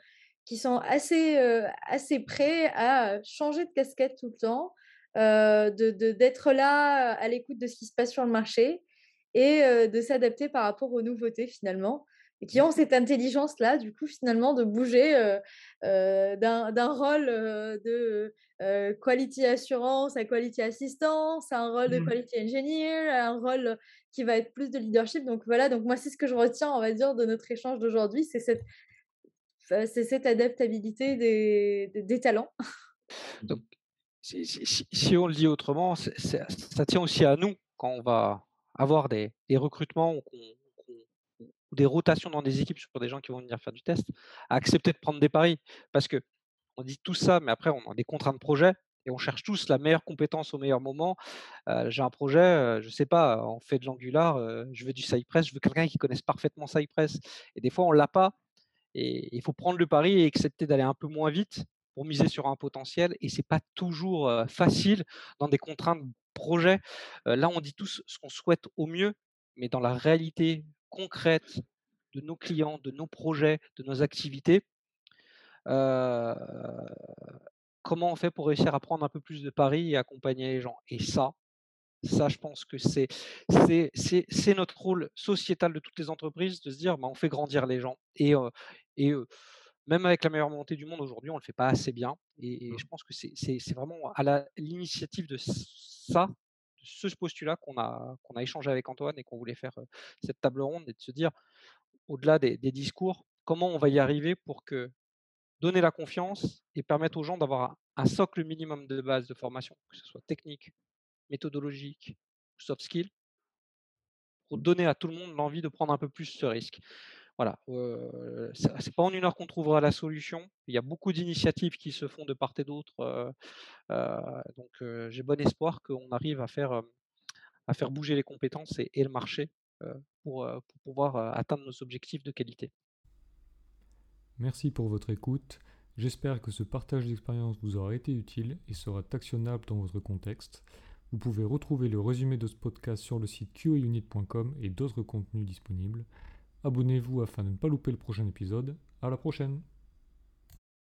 qui sont assez, euh, assez prêts à changer de casquette tout le temps, euh, d'être de, là à l'écoute de ce qui se passe sur le marché et de s'adapter par rapport aux nouveautés, finalement et qui ont cette intelligence-là, du coup, finalement, de bouger euh, euh, d'un rôle euh, de quality assurance à quality assistance, à un rôle de mmh. quality engineer, à un rôle qui va être plus de leadership. Donc voilà, donc moi, c'est ce que je retiens, on va dire, de notre échange d'aujourd'hui, c'est cette, adaptabilité des, des, talents. Donc, si, si, on le dit autrement, ça tient aussi à nous quand on va avoir des, des recrutements, des rotations dans des équipes sur des gens qui vont venir faire du test, à accepter de prendre des paris. Parce que on dit tout ça, mais après, on a des contraintes de projet et on cherche tous la meilleure compétence au meilleur moment. j'ai un projet, je ne sais pas, on fait de l'Angular, je veux du Cypress, je veux quelqu'un qui connaisse parfaitement Cypress. Et des fois, on ne l'a pas. Et il faut prendre le pari et accepter d'aller un peu moins vite pour miser sur un potentiel. Et ce n'est pas toujours facile dans des contraintes de projet. là, on dit tous ce qu'on souhaite au mieux, mais dans la réalité concrète de nos clients, de nos projets, de nos activités, comment on fait pour réussir à prendre un peu plus de paris et accompagner les gens? Et ça, ça, je pense que c'est, c'est, notre rôle sociétal de toutes les entreprises de se dire bah, on fait grandir les gens. Et, et même avec la meilleure montée du monde aujourd'hui, on ne le fait pas assez bien. Et, mmh. je pense que c'est, vraiment à l'initiative de ça, ce postulat qu'on a, échangé avec Antoine et qu'on voulait faire cette table ronde et de se dire, au-delà des discours, comment on va y arriver pour que donner la confiance et permettre aux gens d'avoir un socle minimum de base de formation, que ce soit technique, méthodologique, soft skill, pour donner à tout le monde l'envie de prendre un peu plus ce risque. Voilà, euh, c'est pas en une heure qu'on trouvera la solution. Il y a beaucoup d'initiatives qui se font de part et d'autre. donc j'ai bon espoir qu'on arrive à faire, à faire bouger les compétences et, le marché pour, pour pouvoir atteindre nos objectifs de qualité. Merci pour votre écoute. J'espère que ce partage d'expérience vous aura été utile et sera actionnable dans votre contexte. Vous pouvez retrouver le résumé de ce podcast sur le site qaunit.com et d'autres contenus disponibles. Abonnez-vous afin de ne pas louper le prochain épisode. À la prochaine!